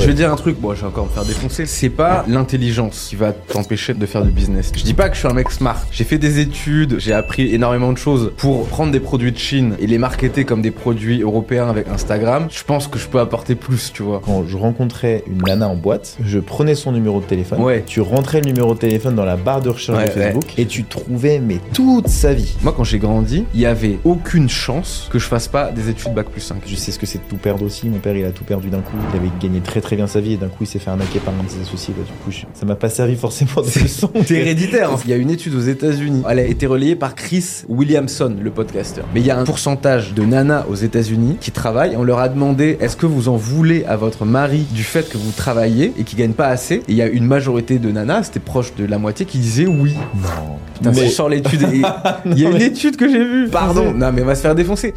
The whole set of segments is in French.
Je vais dire un truc, bon, je vais encore me faire défoncer. C'est pas l'intelligence qui va t'empêcher de faire du business. Je dis pas que je suis un mec smart. J'ai fait des études, j'ai appris énormément de choses pour prendre des produits de Chine et les marketer comme des produits européens avec Instagram. Je pense que je peux apporter plus, tu vois. Quand je rencontrais une nana en boîte, je prenais son numéro de téléphone. Ouais. Tu rentrais le numéro de téléphone dans la barre de recherche Ouais, de Facebook et tu trouvais mais toute sa vie. Moi, quand j'ai grandi, il y avait aucune chance que je fasse pas des études bac plus 5. Je sais ce que c'est de tout perdre aussi. Mon père, il a tout perdu d'un coup. Il avait gagné très très bien sa vie et d'un coup, il s'est fait arnaquer par un de ses associés. Bah, du coup, je- ça m'a pas servi forcément de leçon. C'est héréditaire. hein. Il y a une étude aux États-Unis. Elle a été relayée par Chris Williamson, le podcasteur. Mais il y a un pourcentage de nanas aux États-Unis qui travaillent. On leur a demandé est-ce que vous en voulez à votre mari du fait que vous travaillez et qui gagnent pas assez? Et il y a une majorité de nanas, c'était proche de la moitié, qui disaient oui. Non. Putain, si je sors l'étude. et- Il y a une étude que j'ai vue. Pardon. Non, mais on va se faire défoncer.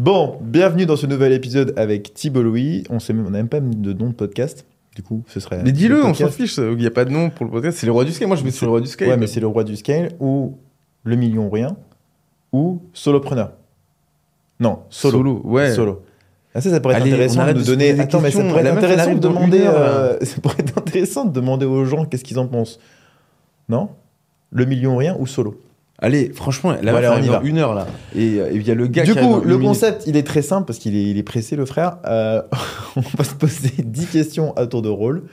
Bon, bienvenue dans ce nouvel épisode avec Thibault Louis. On sait même, on n'a même pas de nom de podcast. Du coup, ce serait. Mais dis-le, le on s'en fiche. Il n'y a pas de nom pour le podcast. C'est le roi du scale. Moi, je mets sur le roi du scale. Ouais, mais c'est le roi du scale ou le million ou rien ou solopreneur. Non, solo. solo. Ouais. Solo. Ah, ça, ça pourrait être Allez, intéressant de nous donner. poser des Attends, mais ça questions. pourrait être intéressant de demander. heure, euh, ça pourrait être intéressant de demander aux gens qu'est-ce qu'ils en pensent. Non? Le million ou rien ou solo? Allez, franchement, meuf allez, on y va. une heure là. Et euh, il y a le gars Du qui coup, le concept, il est très simple parce qu'il est, il est pressé, le frère. Euh, on va se poser 10 questions à tour de rôle.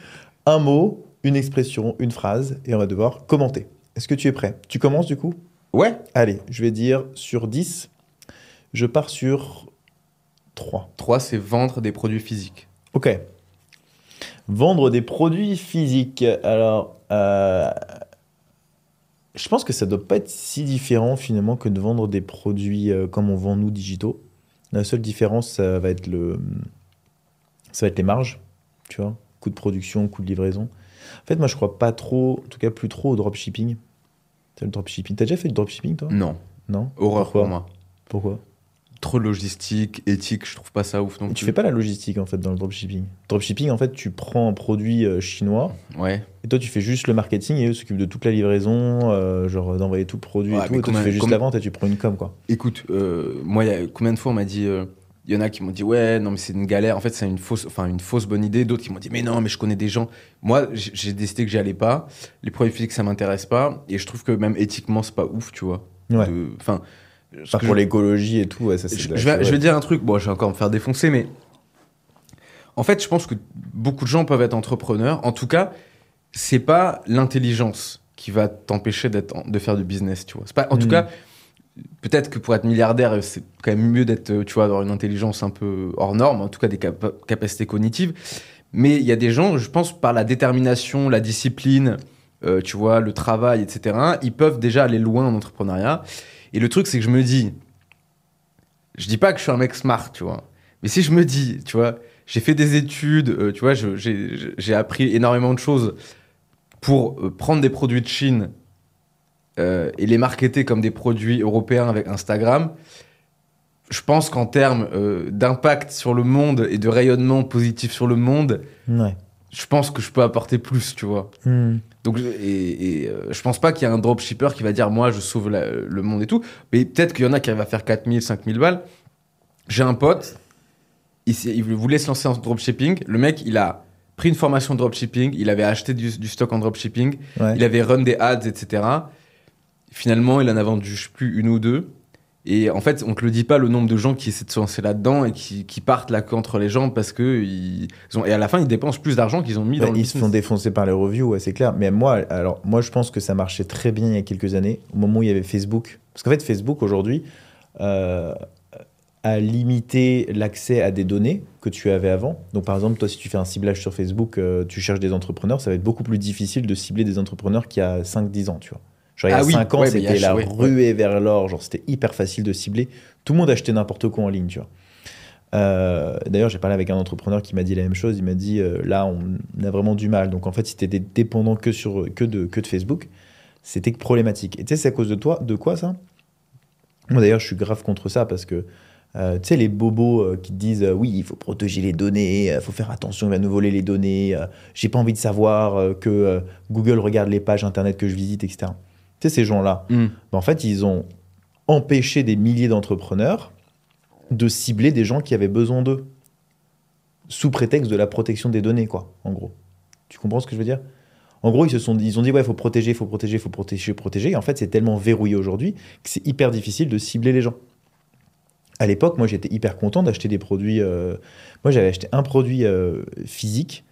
Un mot, une expression, une phrase, et on va devoir commenter. Est-ce que tu es prêt? Tu commences du coup? Ouais. Allez, je vais dire sur 10, je pars sur 3. 3, c'est vendre des produits physiques. Ok. Vendre des produits physiques. Alors, euh, je pense que ça doit pas être si différent finalement que de vendre des produits euh, comme on vend nous digitaux. La seule différence, ça va être le, ça va être les marges, tu vois, coût de production, coût de livraison. En fait, moi, je crois pas trop, en tout cas plus trop au dropshipping. C'est le dropshipping. T'as déjà fait du dropshipping, toi? Non. Non? Horreur Pourquoi? pour moi. Pourquoi? Trop de logistique, éthique, je trouve pas ça ouf non Et Tu plus. fais pas la logistique en fait dans le dropshipping. Dropshipping, en fait, tu prends un produit euh, chinois. Ouais. Et toi, tu fais juste le marketing et eux s'occupent de toute la livraison, euh, genre d'envoyer tout le produit Ouais, et tout. Et toi, tu fais juste la vente et tu prends une com, quoi. Écoute, euh, moi, y a combien de fois on m'a dit. euh, Il y en a qui m'ont dit ouais non mais c'est une galère en fait c'est une fausse enfin une fausse bonne idée d'autres qui m'ont dit mais non mais je connais des gens moi j'ai décidé que j'y allais pas les produits physiques ça m'intéresse pas et je trouve que même éthiquement c'est pas ouf tu vois enfin Enfin, pour je- l'écologie et tout, ouais, ça c'est. je, vais, je dire un truc, bon, je vais encore me faire défoncer, mais en fait, je pense que beaucoup de gens peuvent être entrepreneurs. En tout cas, c'est pas l'intelligence qui va t'empêcher de faire du business, tu vois. Pas, en tout Mm. cas, peut-être que pour être milliardaire, c'est quand même mieux d'être, tu vois, d'avoir une intelligence un peu hors norme, en tout cas des capa- capacités cognitives. Mais il y a des gens, je pense, par la détermination, la discipline, euh, tu vois, le travail, etc., ils peuvent déjà aller loin en entrepreneuriat. Et le truc, c'est que je me dis, je dis pas que je suis un mec smart, tu vois. Mais si je me dis, tu vois, j'ai fait des études, euh, tu vois, j'ai appris énormément de choses pour euh, prendre des produits de Chine euh, et les marketer comme des produits européens avec Instagram. Je pense qu'en termes d'impact sur le monde et de rayonnement positif sur le monde, Ouais. Je pense que je peux apporter plus, tu vois. Hmm. Donc, je- et, et, euh, je pense pas qu'il y a un dropshipper qui va dire moi je sauve la- le monde et tout. Mais peut-être qu'il y en a qui arrivent à faire 4000, 5000 balles. J'ai un pote, il, il voulait se lancer en dropshipping. Le mec, il a pris une formation de dropshipping, il avait acheté du, du stock en dropshipping, Ouais. il avait run des ads, etc. Finalement, il en a vendu, je sais plus, une ou deux. Et en fait, on te le dit pas le nombre de gens qui essaient de se lancer là-dedans et qui, qui partent la queue entre les jambes parce que ils, ils ont, et à la fin, ils dépensent plus d'argent qu'ils ont mis Bah, dans le ils se font défoncer par les reviews, ouais, c'est clair. Mais moi, alors, moi, je pense que ça marchait très bien il y a quelques années, au moment où il y avait Facebook. Parce qu'en fait, Facebook, aujourd'hui, euh, a limité l'accès à des données que tu avais avant. Donc, par exemple, toi, si tu fais un ciblage sur Facebook, euh, tu cherches des entrepreneurs, ça va être beaucoup plus difficile de cibler des entrepreneurs qui a 5-10 ans, tu vois. Genre, il y a Ah oui, 5 ans, ouais, mais il y a- c'était la ruée vers l'or. Genre, c'était hyper facile de cibler. Tout le monde achetait n'importe quoi en ligne, tu vois. Euh, D'ailleurs, j'ai parlé avec un entrepreneur qui m'a dit la même chose. Il m'a dit euh, là, on a vraiment du mal. Donc, en fait, si tu étais dépendant que, sur, que, de, que de Facebook, c'était problématique. Et tu sais, c'est à cause de toi, de quoi ça? Moi, d'ailleurs, je suis grave contre ça parce que euh, tu sais, les bobos euh, qui disent euh, oui, il faut protéger les données, il faut faire attention, il va nous voler les données, j'ai pas envie de savoir que Google regarde les pages internet que je visite, etc. Tu sais, ces gens-là, Hmm. ben, en fait, ils ont empêché des milliers d'entrepreneurs de cibler des gens qui avaient besoin d'eux. sous prétexte de la protection des données, quoi, en gros. Tu comprends ce que je veux dire? En gros, ils se sont, ils ont dit ouais, il faut protéger, il faut protéger, il faut protéger, protéger. Et en fait, c'est tellement verrouillé aujourd'hui que c'est hyper difficile de cibler les gens. À l'époque, moi, j'étais hyper content d'acheter des produits. euh, Moi, j'avais acheté un produit euh, physique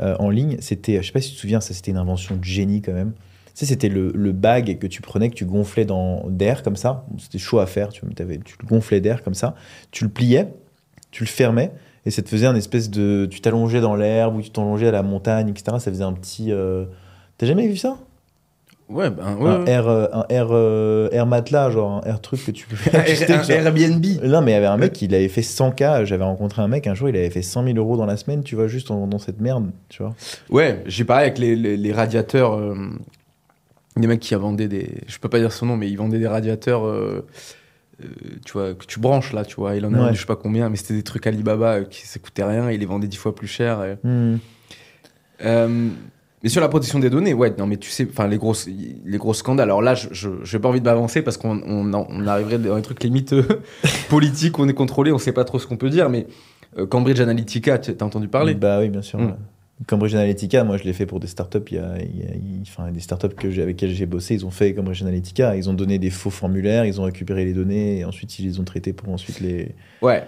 euh, en ligne. C'était, je sais pas si tu te souviens, ça, c'était une invention de génie quand même. Sais, c'était le, le bag que tu prenais, que tu gonflais dans d'air comme ça. C'était chaud à faire. Tu, tu le gonflais d'air comme ça. Tu le pliais, tu le fermais, et ça te faisait un espèce de. Tu t'allongeais dans l'herbe ou tu t'allongeais à la montagne, etc. Ça faisait un petit. euh, T'as jamais vu ça? Ouais, ben, ouais, Un air, euh, un air, euh, air matelas, genre un air truc que tu peux Un Air- genre. Airbnb. Non, mais il y avait un mec, il avait fait 100K. J'avais rencontré un mec un jour, il avait fait 100 000 euros dans la semaine, tu vois, juste en dans cette merde, tu vois. Ouais, j'ai parlé avec les, les- les radiateurs. euh, des mecs qui vendaient des. Je peux pas dire son nom, mais ils vendaient des radiateurs. euh, euh, tu vois, que tu branches là, tu vois. Il en a Ouais. vendu je sais pas combien, mais c'était des trucs Alibaba euh, qui ça coûtait rien et il les vendait dix fois plus cher. et- Hmm. Euh, mais sur la protection des données, ouais, non, mais tu sais, enfin, les grosses, les gros scandales. Alors là, je, je, j'ai pas envie de m'avancer parce qu'on on, on arriverait dans des trucs limite politiques, on est contrôlé, on sait pas trop ce qu'on peut dire, mais Cambridge Analytica, tu as entendu parler? Bah oui, bien sûr. Mm. Cambridge Analytica, moi je l'ai fait pour des startups. Il y a, il y a- il- enfin, des startups que j'ai, avec lesquelles j'ai bossé, ils ont fait Cambridge Analytica. Ils ont donné des faux formulaires, ils ont récupéré les données et ensuite ils les ont traités pour ensuite les. Ouais.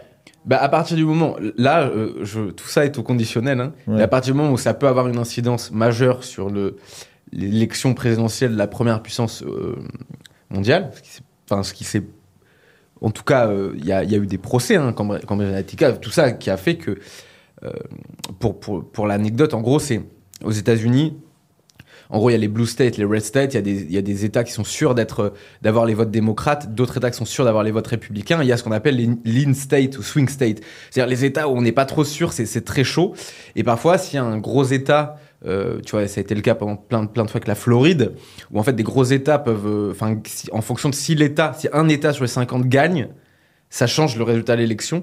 Bah, à partir du moment, là, euh, je, tout ça est au conditionnel, hein, Ouais. mais à partir du moment où ça peut avoir une incidence majeure sur le, l'élection présidentielle de la première puissance euh, mondiale, ce qui s'est- enfin, ce qui s'est. En tout cas, euh, il y, a, il y a eu des procès, hein, Cambridge Analytica, tout ça qui a fait que, pour, pour, pour l'anecdote, en gros, c'est aux États-Unis, en gros, il y a les blue states, les red states. Il y a des, il y a des États qui sont sûrs euh, d'avoir les votes démocrates, d'autres États qui sont sûrs d'avoir les votes républicains. Il y a ce qu'on appelle les lean states ou swing states, c'est-à-dire les États où on n'est pas trop sûr, c'est, très chaud. Et parfois, s'il y a un gros État, euh, tu vois, ça a été le cas pendant plein, plein de fois avec la Floride, où en fait des gros États peuvent, euh, enfin, en fonction de si l'État, si un État sur les 50 gagne, ça change le résultat de l'élection.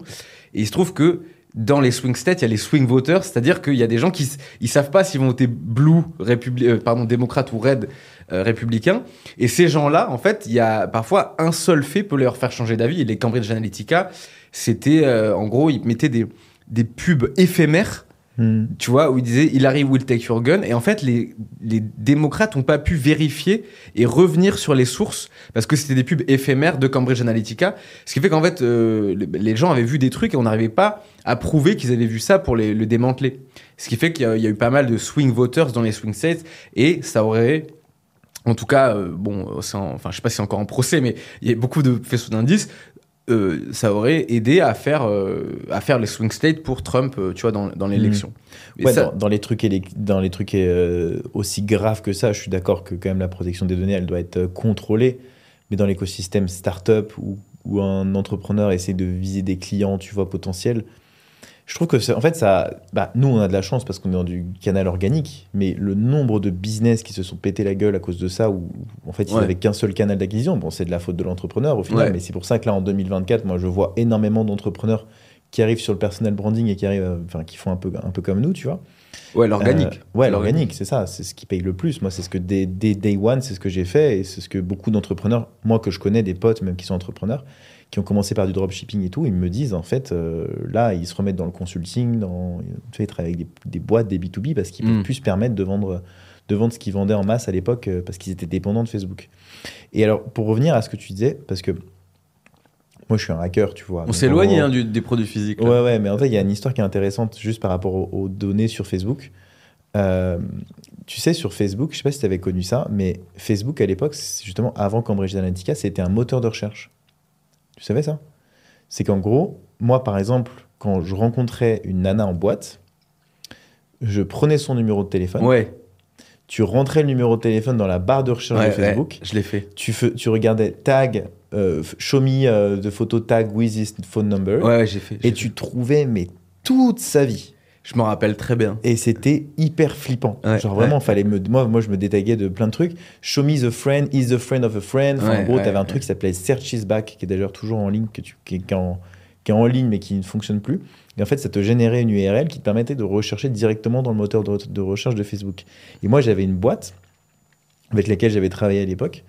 Et il se trouve que dans les swing states, il y a les swing voters, c'est-à-dire qu'il y a des gens qui ils savent pas s'ils vont voter blue, républi- euh, pardon, démocrate ou red euh, républicain. Et ces gens-là, en fait, il y a parfois un seul fait peut leur faire changer d'avis. Et les Cambridge Analytica, c'était, euh, en gros, ils mettaient des, des pubs éphémères Hmm. tu vois, où il disait Hillary will take your gun. Et en fait, les, les démocrates n'ont pas pu vérifier et revenir sur les sources parce que c'était des pubs éphémères de Cambridge Analytica. Ce qui fait qu'en fait, euh, les, gens avaient vu des trucs et on n'arrivait pas à prouver qu'ils avaient vu ça pour les, le démanteler. Ce qui fait qu'il y, a- il eu pas mal de swing voters dans les swing states et ça aurait. En tout cas, euh, bon, en- enfin, je sais pas si c'est encore en procès, mais il y a beaucoup de faisceaux d'indices. Euh, ça aurait aidé à faire, euh, à faire les swing states pour Trump, euh, tu vois, dans, dans l'élection. Ouais, ça- dans, dans les trucs, dans les trucs euh, aussi graves que ça, je suis d'accord que quand même la protection des données, elle doit être contrôlée. Mais dans l'écosystème startup où, où un entrepreneur essaie de viser des clients, tu vois, potentiels, je trouve que, en fait, ça, bah, nous, on a de la chance parce qu'on est dans du canal organique, mais le nombre de business qui se sont pété la gueule à cause de ça, où en fait, ils Ouais. n'avaient qu'un seul canal d'acquisition, bon, c'est de la faute de l'entrepreneur au final, Ouais. mais c'est pour ça que là, en 2024, moi, je vois énormément d'entrepreneurs qui arrivent sur le personal branding et qui arrivent, euh, enfin, qui font un peu, un peu comme nous, tu vois. Ouais, l'organique. Euh, ouais, l'organique, c'est ça, c'est ce qui paye le plus. Moi, c'est ce que dès, dès day one, c'est ce que j'ai fait et c'est ce que beaucoup d'entrepreneurs, moi que je connais, des potes même qui sont entrepreneurs, qui ont commencé par du dropshipping et tout, ils me disent en fait, euh, là, ils se remettent dans le consulting, dans, tu sais, ils travaillent avec des, des boîtes, des B2B parce qu'ils Mm. peuvent plus se permettre de vendre, de vendre ce qu'ils vendaient en masse à l'époque euh, parce qu'ils étaient dépendants de Facebook. Et alors, pour revenir à ce que tu disais, parce que moi, je suis un hacker, tu vois. On s'éloigne hein, des produits physiques. là. Ouais, ouais, mais en fait, il y a une histoire qui est intéressante juste par rapport aux, aux données sur Facebook. Euh, tu sais, sur Facebook, je sais pas si tu avais connu ça, mais Facebook à l'époque, justement avant Cambridge Analytica, c'était un moteur de recherche. Tu savais ça? C'est qu'en gros, moi par exemple, quand je rencontrais une nana en boîte, je prenais son numéro de téléphone, Ouais, tu rentrais le numéro de téléphone dans la barre de recherche ouais, de Facebook, ouais, je l'ai fait. tu, regardais tag, euh, show me euh, de photo tag with his phone number, Ouais, j'ai fait. et tu trouvais mais toute sa vie. Je m'en rappelle très bien. Et c'était hyper flippant. Ouais, Genre vraiment, ouais, fallait me, moi, moi, je me détaguais de plein de trucs. Show me the friend, is the friend of a friend. Enfin, Ouais, en gros, ouais, tu avais un truc qui s'appelait Search is back, qui est d'ailleurs toujours en ligne, que tu, qui, est, qui est en, qui est en ligne mais qui ne fonctionne plus. Et en fait, ça te générait une URL qui te permettait de rechercher directement dans le moteur de, de recherche de Facebook. Et moi, j'avais une boîte avec laquelle j'avais travaillé à l'époque,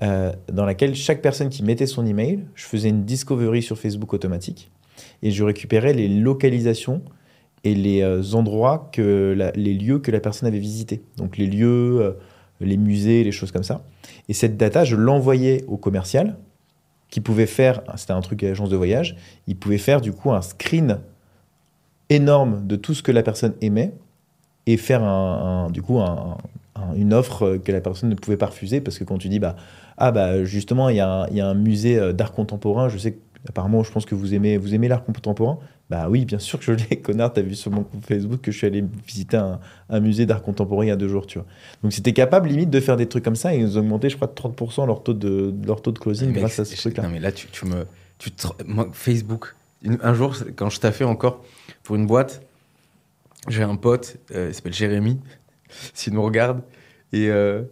euh, dans laquelle chaque personne qui mettait son email, je faisais une discovery sur Facebook automatique et je récupérais les localisations et les euh, endroits, que la- les lieux que la personne avait visités. Donc les lieux, euh, les musées, les choses comme ça. Et cette data, je l'envoyais au commercial qui pouvait faire, c'était un truc à l'agence de voyage, il pouvait faire du coup un screen énorme de tout ce que la personne aimait et faire du coup un- un- une offre que la personne ne pouvait pas refuser parce que quand tu dis bah ah bah justement il y, a un- il y a un musée euh, d'art contemporain je sais apparemment je pense que vous aimez vous aimez l'art contemporain bah oui bien sûr que je l'ai connard t'as vu sur mon compte Facebook que je suis allé visiter un, un musée d'art contemporain il y a deux jours tu vois donc c'était capable limite de faire des trucs comme ça et ils ont augmenté je crois de 30% leur taux de leur taux de closing Mec, grâce à ce c'est- truc là Non, mais là, tu, tu me. Tu te- moi, Facebook, une- un jour, quand je taffais encore pour une boîte, j'ai un pote, euh, il s'appelle Jérémy, s'il nous regarde. Et. euh,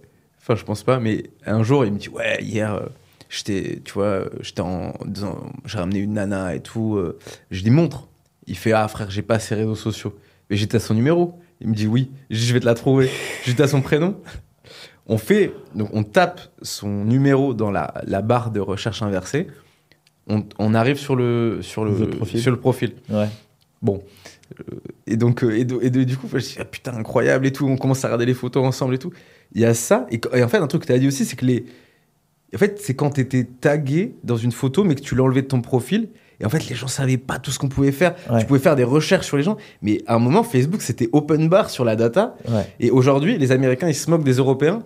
Enfin, je pense pas, mais un jour, il me dit Ouais, hier, euh, j'étais, tu vois, euh, j'étais en. J'ai ramené une nana et tout. euh. Je lui montre. Il fait Ah, frère, j'ai pas ses réseaux sociaux. Mais j'étais à son numéro. Il me dit Oui. Je dis Je vais te la trouver. J'étais à son prénom? On fait, donc on tape son numéro dans la, la barre de recherche inversée. On, on arrive sur le, sur le, Le profil. sur le profil. ouais Et donc, euh, et, de- et de- du coup, je me suis dit, ah, putain, incroyable et tout. On commence à regarder les photos ensemble et tout. Il y a ça. Et, et en fait, un truc que tu as dit aussi, c'est que les. En fait, c'est quand tu étais tagué dans une photo, mais que tu enlevé de ton profil. Et en fait, les gens savaient pas tout ce qu'on pouvait faire. Ouais. Tu pouvais faire des recherches sur les gens. Mais à un moment, Facebook, c'était open bar sur la data. ouais Et aujourd'hui, les Américains, ils se moquent des Européens.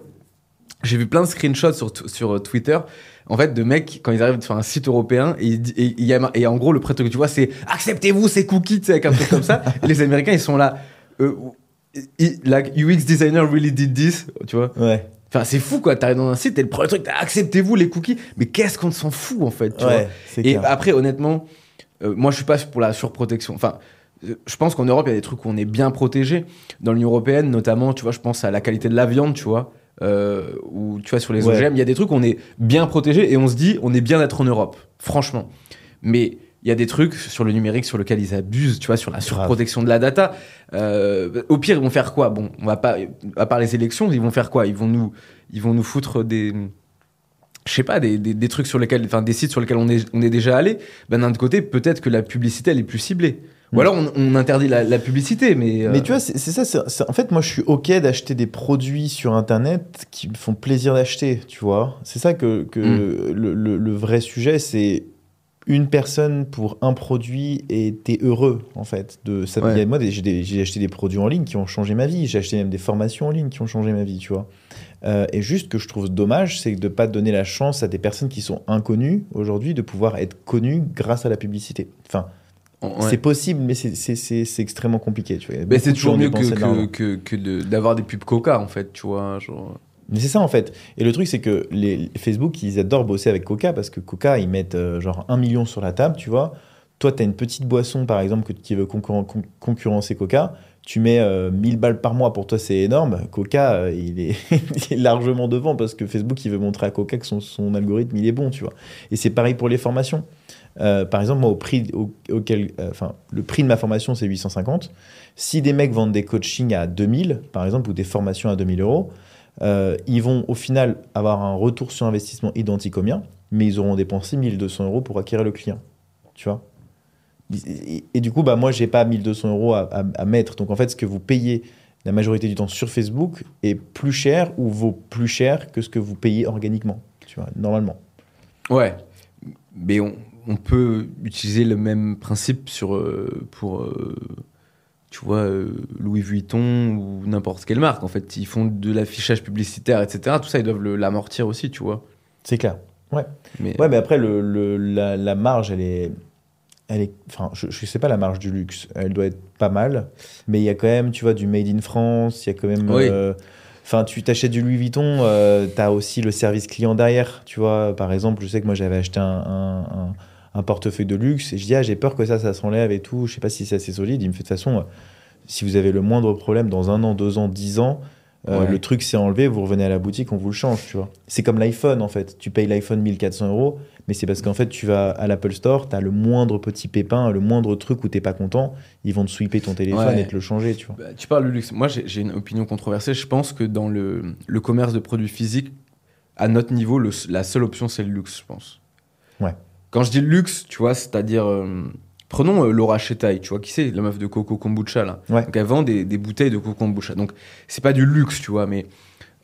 J'ai vu plein de screenshots sur, sur euh, Twitter, en fait, de mecs, quand ils arrivent sur un site européen, et, en gros, le prétexte que tu vois, c'est acceptez-vous ces cookies, avec un truc comme ça. Les Américains, ils sont là. euh, like, UX designer really did this, tu vois. ouais Enfin, c'est fou, quoi. T'arrives dans un site, et le premier truc, acceptez-vous les cookies. Mais qu'est-ce qu'on s'en fout, en fait, tu vois. ouais c'est Et clair. après, honnêtement, euh, moi, je suis pas pour la surprotection. Enfin, euh, je pense qu'en Europe, il y a des trucs où on est bien protégé. Dans l'Union européenne, notamment, tu vois, je pense à la qualité de la viande, tu vois. Euh, ou tu vois, sur les Ouais. OGM, il y a des trucs où on est bien protégé et on se dit, on est bien d'être en Europe, franchement. Mais il y a des trucs sur le numérique sur lesquels ils abusent, tu vois, sur la surprotection de la data. Euh, au pire, ils vont faire quoi? Bon, on va pas, à part les élections, ils vont faire quoi? Ils vont nous, ils vont nous foutre des, je sais pas, des, des, des trucs sur lesquels, enfin, des sites sur lesquels on est, on est déjà allé. Ben, d'un autre côté, peut-être que la publicité, elle est plus ciblée. Ou alors, on, on interdit la, la publicité, mais. euh, Mais tu vois, c'est ça. c'est- c'est- en fait, moi, je suis OK d'acheter des produits sur Internet qui me font plaisir d'acheter, tu vois. C'est ça que, que Mm. le, le- le vrai sujet, c'est une personne pour un produit et t'es heureux, en fait. De, ça, Ouais. moi, j'ai acheté des produits en ligne qui ont changé ma vie. J'ai acheté même des formations en ligne qui ont changé ma vie, tu vois. Euh, et juste que je trouve dommage, c'est de ne pas donner la chance à des personnes qui sont inconnues aujourd'hui de pouvoir être connues grâce à la publicité. Enfin, ouais. c'est possible, mais c'est- extrêmement compliqué. Tu vois. Mais c'est toujours mieux que, que, que, de- d'avoir des pubs Coca, en fait, tu vois. Genre... Mais c'est ça en fait. Et le truc, c'est que les Facebook, ils adorent bosser avec Coca parce que Coca, ils mettent euh, genre un million sur la table, tu vois. Toi, tu as une petite boisson, par exemple, que, qui veut concurren- con- concurrencer Coca. Tu mets euh, 1000 balles par mois, pour toi, c'est énorme. Coca, euh, il, est, largement devant parce que Facebook, il veut montrer à Coca que son, algorithme, il est bon, tu vois. Et c'est pareil pour les formations. Euh, par exemple, moi, au prix, au- auquel, enfin, le prix de ma formation, c'est 850. Si des mecs vendent des coachings à 2000, par exemple, ou des formations à 2000 euros, euh, ils vont au final avoir un retour sur investissement identique au mien, mais ils auront dépensé 1200 euros pour acquérir le client. Tu vois? Et, du coup, bah, moi, j'ai pas 1200 euros à, à- à mettre. Donc, en fait, ce que vous payez la majorité du temps sur Facebook est plus cher ou vaut plus cher que ce que vous payez organiquement, tu vois, normalement. Ouais. Mais on, on peut utiliser le même principe sur, euh, pour, euh, tu vois, euh, Louis Vuitton ou n'importe quelle marque. En fait, ils font de l'affichage publicitaire, etc. Tout ça, ils doivent l'amortir aussi, tu vois. C'est clair. Mais, Ouais, mais après, le, le- la, la marge, elle est. Elle est, enfin, je, je sais pas la marge du luxe. Elle doit être pas mal. Mais il y a quand même, tu vois, du made in France. Il y a quand même. Oui. euh, Enfin, tu t'achètes du Louis Vuitton, tu as aussi le service client derrière. Tu vois, par exemple, je sais que moi, j'avais acheté un, un- un- un portefeuille de luxe. Et je dis, ah, j'ai peur que ça, ça s'enlève et tout. Je sais pas si c'est assez solide. Il me fait de toute façon, si vous avez le moindre problème dans un an, deux ans, dix ans, euh, Ouais. le truc s'est enlevé, vous revenez à la boutique, on vous le change, tu vois. C'est comme l'iPhone, en fait. Tu payes l'iPhone 1400 euros, mais c'est parce qu'en fait, tu vas à l'Apple Store, tu as le moindre petit pépin, le moindre truc où t'es pas content, ils vont te sweeper ton téléphone Ouais. et te le changer, tu vois. Bah, tu parles de luxe. Moi, j'ai j'ai une opinion controversée. Je pense que dans le, le commerce de produits physiques, à notre niveau, le- la seule option, c'est le luxe, je pense. Ouais. Quand je dis luxe, tu vois, c'est-à-dire euh, Prenons euh, Laura Chetaille, tu vois, qui c'est la meuf de Coco Kombucha là. Ouais. Donc elle vend des, des bouteilles de Coco Kombucha. Donc c'est pas du luxe, tu vois, mais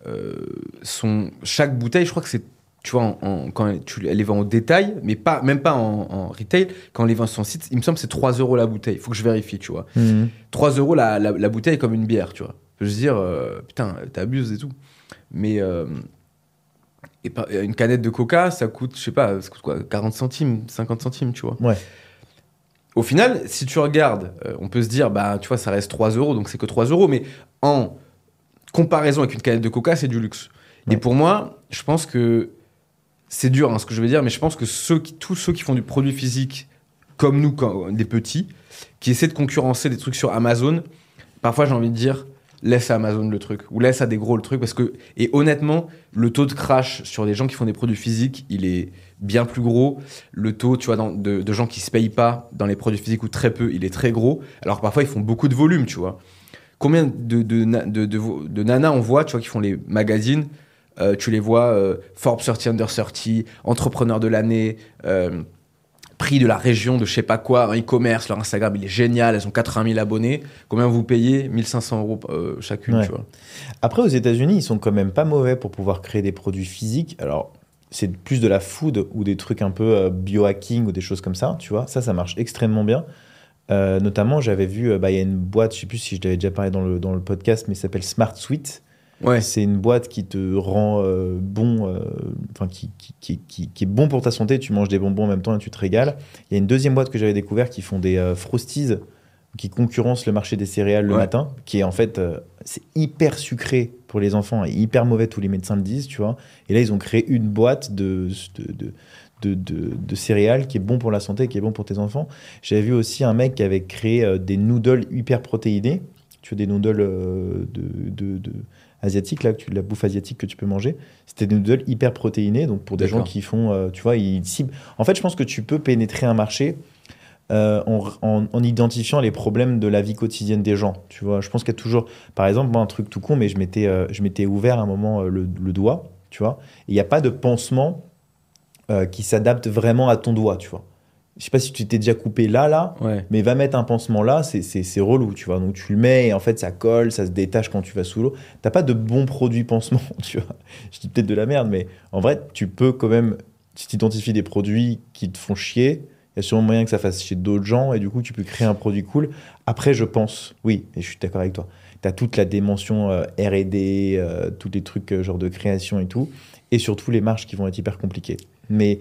euh, son, chaque bouteille, je crois que c'est, tu vois, en- en- quand elle, tu, elle les vend au détail, mais pas, même pas en, en retail, quand on les vend sur son site, il me semble que c'est 3 euros la bouteille. Faut que je vérifie, tu vois. Mhm. 3 euros la, la, la bouteille comme une bière, tu vois. Je veux dire, euh, putain, t'abuses et tout. Mais euh, et une canette de coca, ça coûte, je sais pas, ça coûte quoi, 40 centimes, 50 centimes, tu vois. Ouais. Au final, si tu regardes, euh, on peut se dire, bah, tu vois, ça reste 3 euros, donc c'est que 3 euros, mais en comparaison avec une canette de coca, c'est du luxe. Et pour moi, je pense que c'est dur, hein, ce que je veux dire, mais je pense que ceux qui, tous ceux qui font du produit physique, comme nous, quand, des petits, qui essaient de concurrencer des trucs sur Amazon, parfois j'ai envie de dire, laisse à Amazon le truc, ou laisse à des gros le truc, parce que, et honnêtement, le taux de crash sur des gens qui font des produits physiques, il est bien plus gros. Le taux, tu vois, de, gens qui se payent pas dans les produits physiques ou très peu, il est très gros. Alors parfois, ils font beaucoup de volume, tu vois. Combien de, de nanas on voit, tu vois, qui font les magazines euh, Tu les vois, euh, Forbes 30 Under 30, entrepreneur de l'année, euh, prix de la région de je sais pas quoi, e-commerce, leur Instagram, il est génial, elles ont 80 000 abonnés. Combien vous payez? 1500 euros euh, chacune, Ouais. tu vois. Après, aux États-Unis, ils sont quand même pas mauvais pour pouvoir créer des produits physiques. Alors, c'est plus de la food ou des trucs un peu euh, biohacking ou des choses comme ça, tu vois. Ça, ça marche extrêmement bien. Euh, notamment, j'avais vu, bah, il y a une boîte, je sais plus si je t'avais déjà parlé dans le, dans le podcast, mais s'appelle Smart Sweet. Ouais. C'est une boîte qui te rend euh, bon, euh, enfin qui, qui, qui, qui- qui est bon pour ta santé. Tu manges des bonbons en même temps et tu te régales. Il y a une deuxième boîte que j'avais découvert qui font des euh, frosties qui concurrencent le marché des céréales le Ouais. matin, qui est en fait euh, c'est hyper sucré pour les enfants et hyper mauvais. Tous les médecins le disent, tu vois. Et là, ils ont créé une boîte de de, de, de, de- de céréales qui est bon pour la santé, qui est bon pour tes enfants. J'avais vu aussi un mec qui avait créé euh, des noodles hyper protéinés. Tu vois, des noodles euh, de, asiatiques, là, que tu, la bouffe asiatique que tu peux manger. C'était des noodles hyper protéinés, donc pour des gens qui font, euh, tu vois, ils ciblent. En fait, je pense que tu peux pénétrer un marché euh, en, en- en identifiant les problèmes de la vie quotidienne des gens. Tu vois, je pense qu'il y a toujours, par exemple, moi, un truc tout con, mais je m'étais, euh, je m'étais ouvert à un moment le, le doigt, tu vois. et Il n'y a pas de pansement qui s'adapte vraiment à ton doigt, tu vois. Je sais pas si tu t'es déjà coupé là, là, Ouais. mais va mettre un pansement là, c'est relou, tu vois. Donc tu le mets et en fait ça colle, ça se détache quand tu vas sous l'eau. T'as pas de bon produit pansement, tu vois. Je dis peut-être de la merde, mais en vrai, tu peux quand même, si tu identifies des produits qui te font chier, il y a sûrement moyen que ça fasse chez d'autres gens et du coup tu peux créer un produit cool. Après, je pense, oui, et je suis d'accord avec toi, tu as toute la dimension euh, RD, euh, tous les trucs euh, genre de création et tout, et surtout les marges qui vont être hyper compliquées. Mais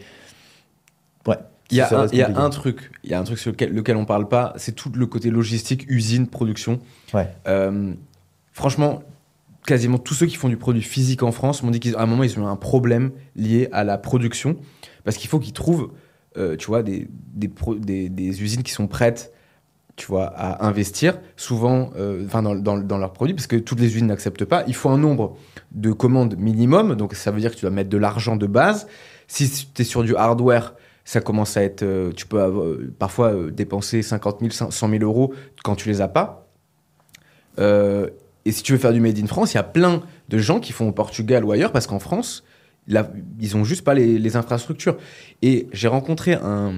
ouais. Il y a, un, y a truc, il y a un truc sur lequel, lequel on parle pas, c'est tout le côté logistique, usine, production. Ouais. Euh, franchement, quasiment tous ceux qui font du produit physique en France m'ont dit qu'à un moment ils ont un problème lié à la production parce qu'il faut qu'ils trouvent, euh, tu vois, des, des, pro- des, des usines qui sont prêtes, tu vois, à investir souvent, euh, enfin dans, dans, dans leurs produits parce que toutes les usines n'acceptent pas. Il faut un nombre de commandes minimum, donc ça veut dire que tu dois mettre de l'argent de base. Si tu es sur du hardware, ça commence à être. euh, tu peux avoir- euh, parfois euh, dépenser 50 000, 100 000 euros quand tu les as pas. Et si tu veux faire du Made in France, il y a plein de gens qui font au Portugal ou ailleurs parce qu'en France, là, ils ont juste pas les, les infrastructures. Et j'ai rencontré un,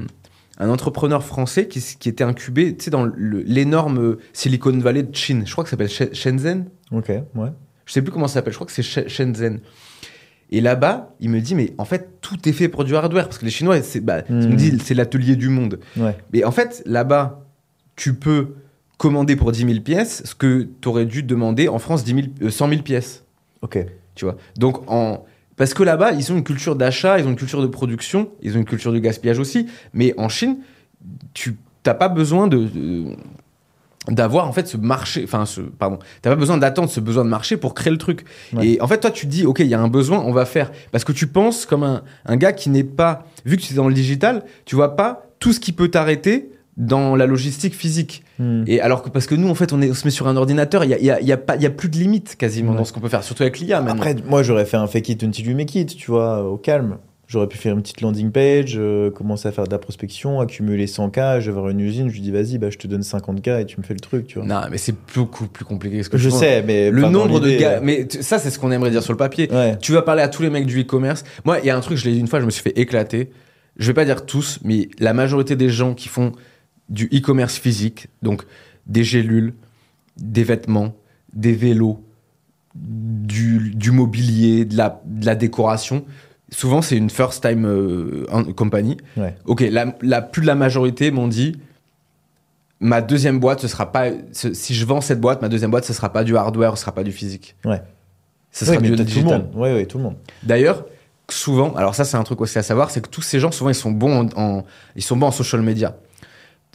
un entrepreneur français qui, qui était incubé tu sais, dans l'énorme Silicon Valley de Chine. Je crois que ça s'appelle Sh- Shenzhen. Ok, ouais. Je sais plus comment ça s'appelle, je crois que c'est Sh- Shenzhen. Et là-bas, il me dit, mais en fait, tout est fait pour du hardware. Parce que les Chinois, c'est bah, dit, c'est l'atelier du monde. Ouais. Mais en fait, là-bas, tu peux commander pour 10 000 pièces ce que tu aurais dû demander en France 10 000, euh, 100 000 pièces. Ok. Tu vois. Donc, en... parce que là-bas, ils ont une culture d'achat, ils ont une culture de production, ils ont une culture de gaspillage aussi. Mais en Chine, tu n'as pas besoin de. de- d'avoir en fait ce marché enfin ce pardon t'as pas besoin d'attendre ce besoin de marché pour créer le truc Ouais. et en fait toi tu te dis ok il y a un besoin on va faire parce que tu penses comme un, un gars qui n'est pas vu que tu es dans le digital tu vois pas tout ce qui peut t'arrêter dans la logistique physique Hmm. et alors que parce que nous en fait on, est, on se met sur un ordinateur il y a, il y a- y a pas il y a plus de limites quasiment Ouais. dans ce qu'on peut faire surtout avec l'IA Après, moi, j'aurais fait un fake it until you make it, tu vois, au calme. J'aurais pu faire une petite landing page, euh, commencer à faire de la prospection, accumuler 100K, je vais voir une usine, je lui dis vas-y, bah, je te donne 50K et tu me fais le truc, tu vois. non mais c'est beaucoup plus compliqué que ce que je vois. sais, mais. le nombre de gars euh. mais ça c'est ce qu'on aimerait dire sur le papier Ouais. tu vas parler à tous les mecs du e-commerce. Moi, il y a un truc, je l'ai dit une fois, je me suis fait éclater. Je vais pas dire tous, mais la majorité des gens qui font du e-commerce physique, donc des gélules, des vêtements, des vélos, du, du mobilier, de la, de la décoration. Souvent, c'est une first time euh, company. Ouais. Ok, la, la- plus de la majorité m'ont dit ma deuxième boîte, ce sera pas. ce- si je vends cette boîte, ma deuxième boîte, ce sera pas du hardware, ce sera pas du physique. Ouais. Ce sera mais du t'as tout le digital. monde. Ouais, ouais, tout le monde. D'ailleurs, souvent, alors ça c'est un truc aussi à savoir, c'est que tous ces gens souvent ils sont bons en, en- ils sont bons en social media.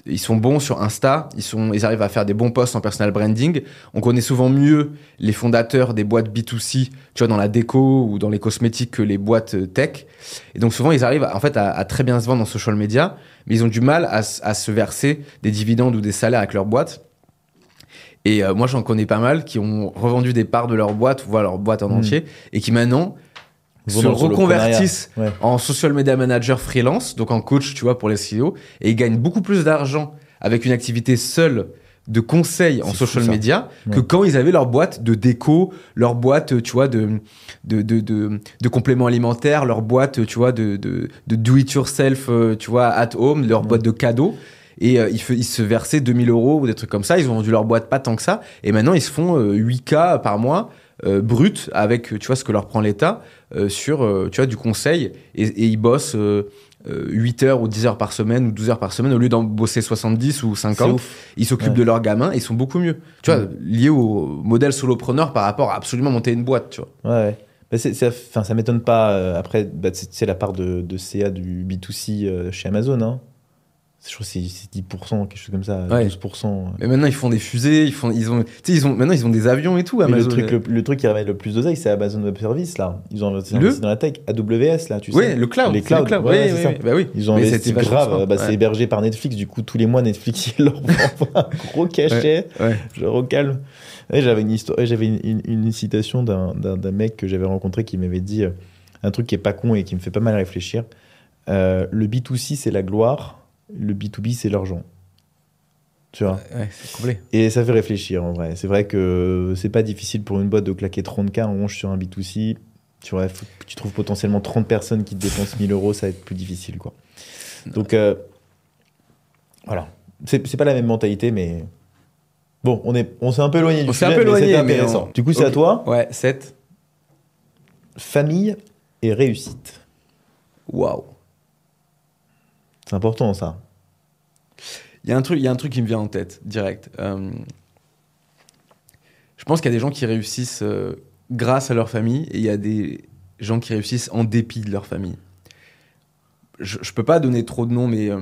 Ils sont bons sur Insta, ils, sont, ils arrivent à faire des bons posts en personal branding. On connaît souvent mieux les fondateurs des boîtes B2C, tu vois, dans la déco ou dans les cosmétiques que les boîtes euh, tech. Et donc souvent, ils arrivent en fait à, à très bien se vendre en social media, mais ils ont du mal à, se verser des dividendes ou des salaires avec leur boîte. Et euh, moi, j'en connais pas mal qui ont revendu des parts de leur boîte, voire leur boîte en Mm. entier, et qui maintenant se reconvertissent Ouais. en social media manager freelance, donc en coach, tu vois, pour les CEO, et ils gagnent beaucoup plus d'argent avec une activité seule de conseil en social media que quand ils avaient leur boîte de déco, leur boîte, tu vois, de, de, de, de, de compléments alimentaires, leur boîte, tu vois, de, de, de do it yourself, euh, tu vois, at home, leur Ouais. boîte de cadeaux. Et euh, ils se versaient 2000 euros ou des trucs comme ça. Ils ont vendu leur boîte pas tant que ça. Et maintenant, ils se font euh, 8K par mois euh, brut avec, tu vois, ce que leur prend l'État euh, sur, euh, tu vois, du conseil. Et, et ils bossent euh, euh, 8 heures ou 10 heures par semaine ou 12 heures par semaine au lieu d'en bosser 70 ou C'est 50. ouf. Ils s'occupent Ouais. de leurs gamins et ils sont beaucoup mieux. Tu vois, Mm. lié au modèle solopreneur par rapport à absolument monter une boîte, tu vois. Ouais. Bah, enfin, ça m'étonne pas. euh, après, bah, c'est c'est la part de, de CA du B2C euh, chez Amazon. Hein. Je crois que c'est c'est 10%, quelque chose comme ça, Ouais. 12%. Mais maintenant, ils font des fusées, ils font, ils ont, tu sais, ils ont, maintenant, ils ont des avions et tout, Mais Amazon. le, truc, le, le truc qui ramène le plus d'oseille, c'est Amazon Web Service, là. Ils ont investi Le dans la tech. AWS, là, tu oui, sais. le cloud. Les clouds, cloud. ouais, oui, oui. Bah oui. Ils ont Mais investi grave. Bah, ouais. C'est hébergé par Netflix. Du coup, tous les mois, Netflix, il leur envoie un gros cachet. Ouais. Genre au calme. Ouais, j'avais une histoire, ouais, j'avais une, une- une citation d'un, d'un- d'un mec que j'avais rencontré qui m'avait dit euh, un truc qui est pas con et qui me fait pas mal réfléchir. Euh, le B2C c'est la gloire, le B2B c'est l'argent. Tu vois. Ouais, c'est complet. Et ça fait réfléchir en vrai. C'est vrai que c'est pas difficile pour une boîte de claquer 30K en revanche sur un B2C. Tu, vois, faut tu trouves potentiellement 30 personnes qui te dépensent 1000 euros, ça va être plus difficile. quoi. Donc euh, voilà. C'est, pas la même mentalité, mais bon, on, est, on s'est un peu éloigné du On s'est sujet, un peu mais c'était intéressant. on- Du coup, c'est à toi. Ouais, 7. Famille et réussite. Waouh. C'est important ça. Il y, a un truc- il y a un truc qui me vient en tête, direct. Euh, je pense qu'il y a des gens qui réussissent euh, grâce à leur famille et il y a des gens qui réussissent en dépit de leur famille. Je, je peux pas donner trop de noms, mais euh,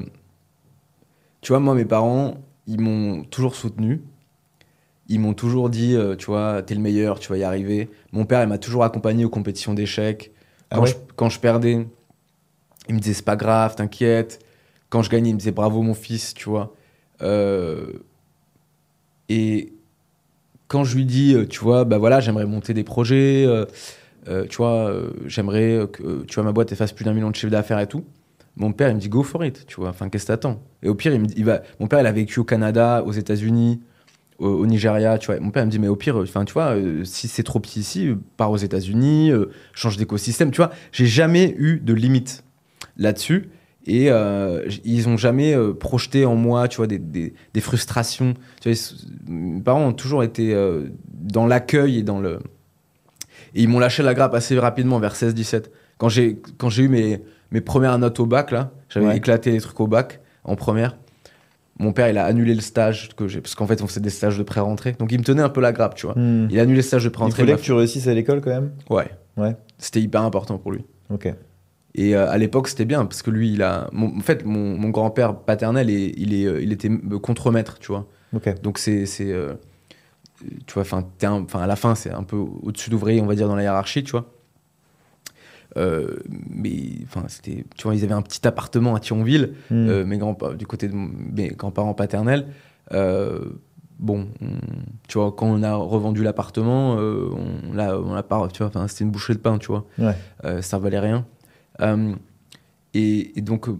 tu vois, moi, mes parents, ils m'ont toujours soutenu. Ils m'ont toujours dit, tu vois, t'es le meilleur, tu vas y arriver. Mon père, il m'a toujours accompagné aux compétitions d'échecs. Ah Quand, ouais je, quand je perdais, il me disait, c'est pas grave, t'inquiète. Quand je gagnais, il me disait, bravo mon fils, tu vois. Euh, et quand je lui dis, euh, tu vois, bah voilà, j'aimerais monter des projets, euh, tu vois, j'aimerais que tu vois, ma boîte fasse plus d'un million de chiffre d'affaires et tout. Mon père, il me dit go for it, tu vois. Enfin, qu'est-ce que t'attends? Et au pire, il me dit, mon père, il a vécu au Canada, aux États-Unis, au, Nigeria, tu vois. Mon père il me dit, mais au pire, enfin, tu vois, si c'est trop petit ici, pars aux États-Unis, change d'écosystème, tu vois. J'ai jamais eu de limite là-dessus. Et euh, ils ont jamais euh, projeté en moi, tu vois, des, des, des frustrations. Tu vois, ils- mes parents ont toujours été euh, dans l'accueil et dans le. Et ils m'ont lâché la grappe assez rapidement, vers 16-17. Quand j'ai quand j'ai eu mes, mes premières notes au bac, là, j'avais Ouais. éclaté les trucs au bac en première. Mon père, il a annulé le stage que j'ai, parce qu'en fait, on faisait des stages de pré-rentrée. Donc, il me tenait un peu la grappe, tu vois. Hmm. Il a annulé le stage de Il pré-rentrée. fallait m'a que tu réussisses à l'école quand même? Ouais. Ouais. C'était hyper important pour lui. Ok. Et euh, à l'époque, c'était bien parce que lui, il a. mon- en fait, mon, mon grand-père paternel, il, il, est, euh, il était euh, contremaître, tu vois. Donc, c'est. euh, tu vois, enfin, à la fin, c'est un peu au-dessus d'ouvrier, on va dire, dans la hiérarchie, tu vois. Euh, mais, enfin, c'était. Tu vois, ils avaient un petit appartement à Thionville, Hmm. euh, mes grands, du côté de mes grands-parents paternels. Euh, bon, on- tu vois, quand on a revendu l'appartement, euh, on l'a, pas, tu vois, enfin, c'était une bouchée de pain, tu vois. Ouais. Euh, ça valait rien. Euh, et, et donc, euh,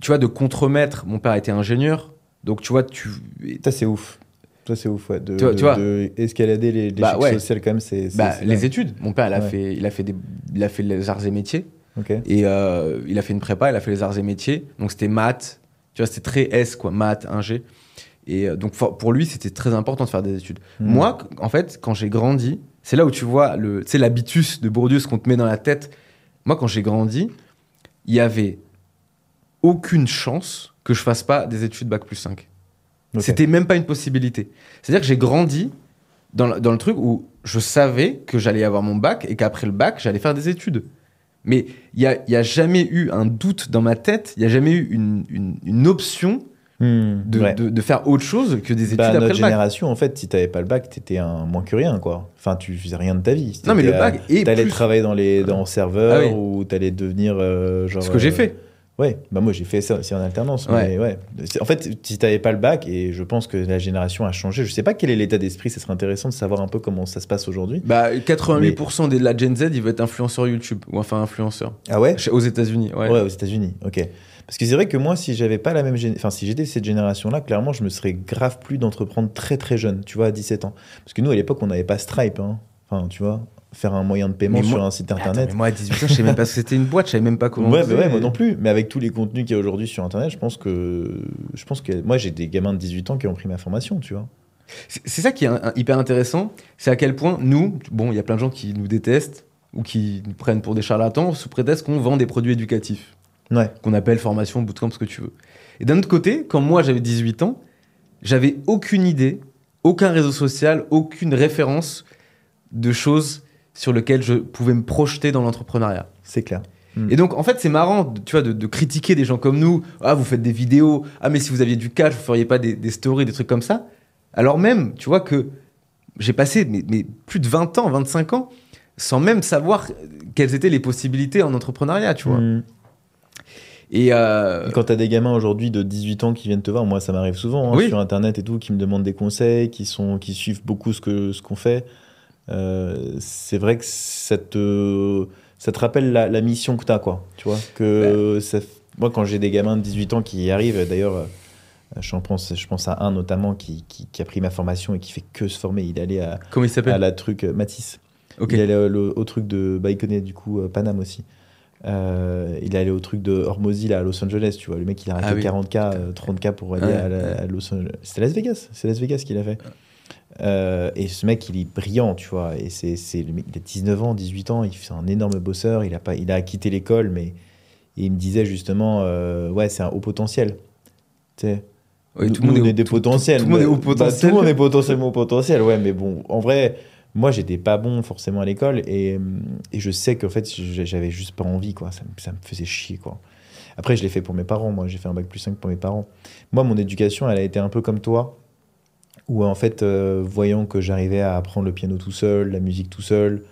tu vois, de contremaître, mon père était ingénieur, donc tu vois, tu. Ça c'est ouf. Ça c'est ouf. Ouais. De, Tu vois- de- tu vois. de escalader les, les Bah, ouais. sociaux quand même, c'est. Bah, les études. Mon père, il a, Ouais. fait, il, a fait des, il a fait les arts et métiers. Ok. Et euh, il a fait une prépa, il a fait les arts et métiers. Donc c'était maths, tu vois, c'était très S, quoi, maths, ingé. Et donc, for- pour lui, c'était très important de faire des études. Mm. Moi, en fait, quand j'ai grandi, c'est là où tu vois l'habitus de Bourdieu, ce qu'on te met dans la tête. Moi, quand j'ai grandi, il y avait aucune chance que je fasse pas des études bac plus 5. Ok. C'était même pas une possibilité. C'est-à-dire que j'ai grandi dans le, dans le truc où je savais que j'allais avoir mon bac et qu'après le bac, j'allais faire des études. Mais il n'y a, y a jamais eu un doute dans ma tête, il n'y a jamais eu une, une, une option Hmm, de, ouais. de, de faire autre chose que des études Bah, après notre le bac. génération, en fait, si t'avais pas le bac, t'étais un moins que rien, quoi. Enfin, tu faisais rien de ta vie. Non, mais le bac euh, est T'allais plus travailler dans les dans serveurs Ah oui. ou t'allais devenir euh, genre. ce que j'ai euh, fait. Ouais, bah moi j'ai fait ça aussi en alternance. Ouais. Mais ouais. En fait, si t'avais pas le bac, et je pense que la génération a changé, je sais pas quel est l'état d'esprit, ça serait intéressant de savoir un peu comment ça se passe aujourd'hui. Bah, 88% de la Gen Z, ils veulent être influenceur YouTube ou enfin influenceur. Ah ouais? Chez- Aux États-Unis, ouais. Ouais, aux États-Unis, ok. Parce que c'est vrai que moi, si j'avais pas la même gén- enfin, si j'étais cette génération-là, clairement, je me serais grave plus d'entreprendre très très jeune, tu vois, à 17 ans. Parce que nous, à l'époque, on n'avait pas Stripe, hein. Enfin, tu vois, faire un moyen de paiement moi- sur un site internet. moi, à 18 ans, je savais même pas ce que c'était une boîte, je savais même pas comment. Ouais, mais ouais, moi non plus. Mais avec tous les contenus qu'il y a aujourd'hui sur Internet, je pense que, je pense que, moi, j'ai des gamins de 18 ans qui ont pris ma formation, tu vois. C'est c'est ça qui est un- un- hyper intéressant, c'est à quel point nous, bon, il y a plein de gens qui nous détestent ou qui nous prennent pour des charlatans sous prétexte qu'on vend des produits éducatifs, Ouais. qu'on appelle formation, bootcamp, ce que tu veux. Et d'un autre côté, quand moi j'avais 18 ans, j'avais aucune idée, aucun réseau social, aucune référence de choses sur lesquelles je pouvais me projeter dans l'entrepreneuriat. C'est clair. Et donc, en fait, c'est marrant, de- tu vois, de, de critiquer des gens comme nous. Ah, vous faites des vidéos. Ah, mais si vous aviez du cash, vous feriez pas des, des stories, des trucs comme ça. Alors même, tu vois que j'ai passé mais, mais plus de 20 ans, 25 ans, sans même savoir quelles étaient les possibilités en entrepreneuriat, tu vois. Mm. Et, euh, Quand t'as des gamins aujourd'hui de 18 ans qui viennent te voir, moi ça m'arrive souvent hein, Oui. sur internet et tout, qui me demandent des conseils, qui sont, qui suivent beaucoup ce que ce qu'on fait. euh, c'est vrai que ça te, ça te rappelle la, la mission que t'as quoi. Tu vois que ça moi quand j'ai des gamins de 18 ans qui y arrivent, d'ailleurs. euh, Je pense, je pense à un notamment qui, qui, qui a pris ma formation et qui fait que se former. Il est allé à, comment il à la truc euh, Matisse. Il est allé au, truc de. Bah, il connaît du coup Paname aussi. Euh, il est allé au truc de Hormozy là, à Los Angeles, tu vois. Le mec, il a arrêté Ah oui. 40K, euh, 30K pour aller à, la- ouais. à Los Angeles. C'était Las Vegas. C'est Las Vegas qu'il a fait. Euh, et ce mec, il est brillant, tu vois. Et c'est, c'est le mec, il a 19 ans, 18 ans, il fait un énorme bosseur. Il a, pas, il a quitté l'école, mais il me disait justement, euh, ouais, c'est un haut potentiel. Tu sais, tout le monde est des potentiels. Tout, le monde est bah, potentiel. tout le monde est potentiellement potentiel, ouais, mais bon, en vrai, moi, j'étais pas bon forcément à l'école et, je sais qu'en fait, j'avais juste pas envie, quoi. Ça, me- faisait chier, quoi. Après, je l'ai fait pour mes parents, moi, j'ai fait un bac plus 5 pour mes parents. Moi, mon éducation, elle a été un peu comme toi, où en fait, euh, voyant que j'arrivais à apprendre le piano tout seul, la musique tout seul,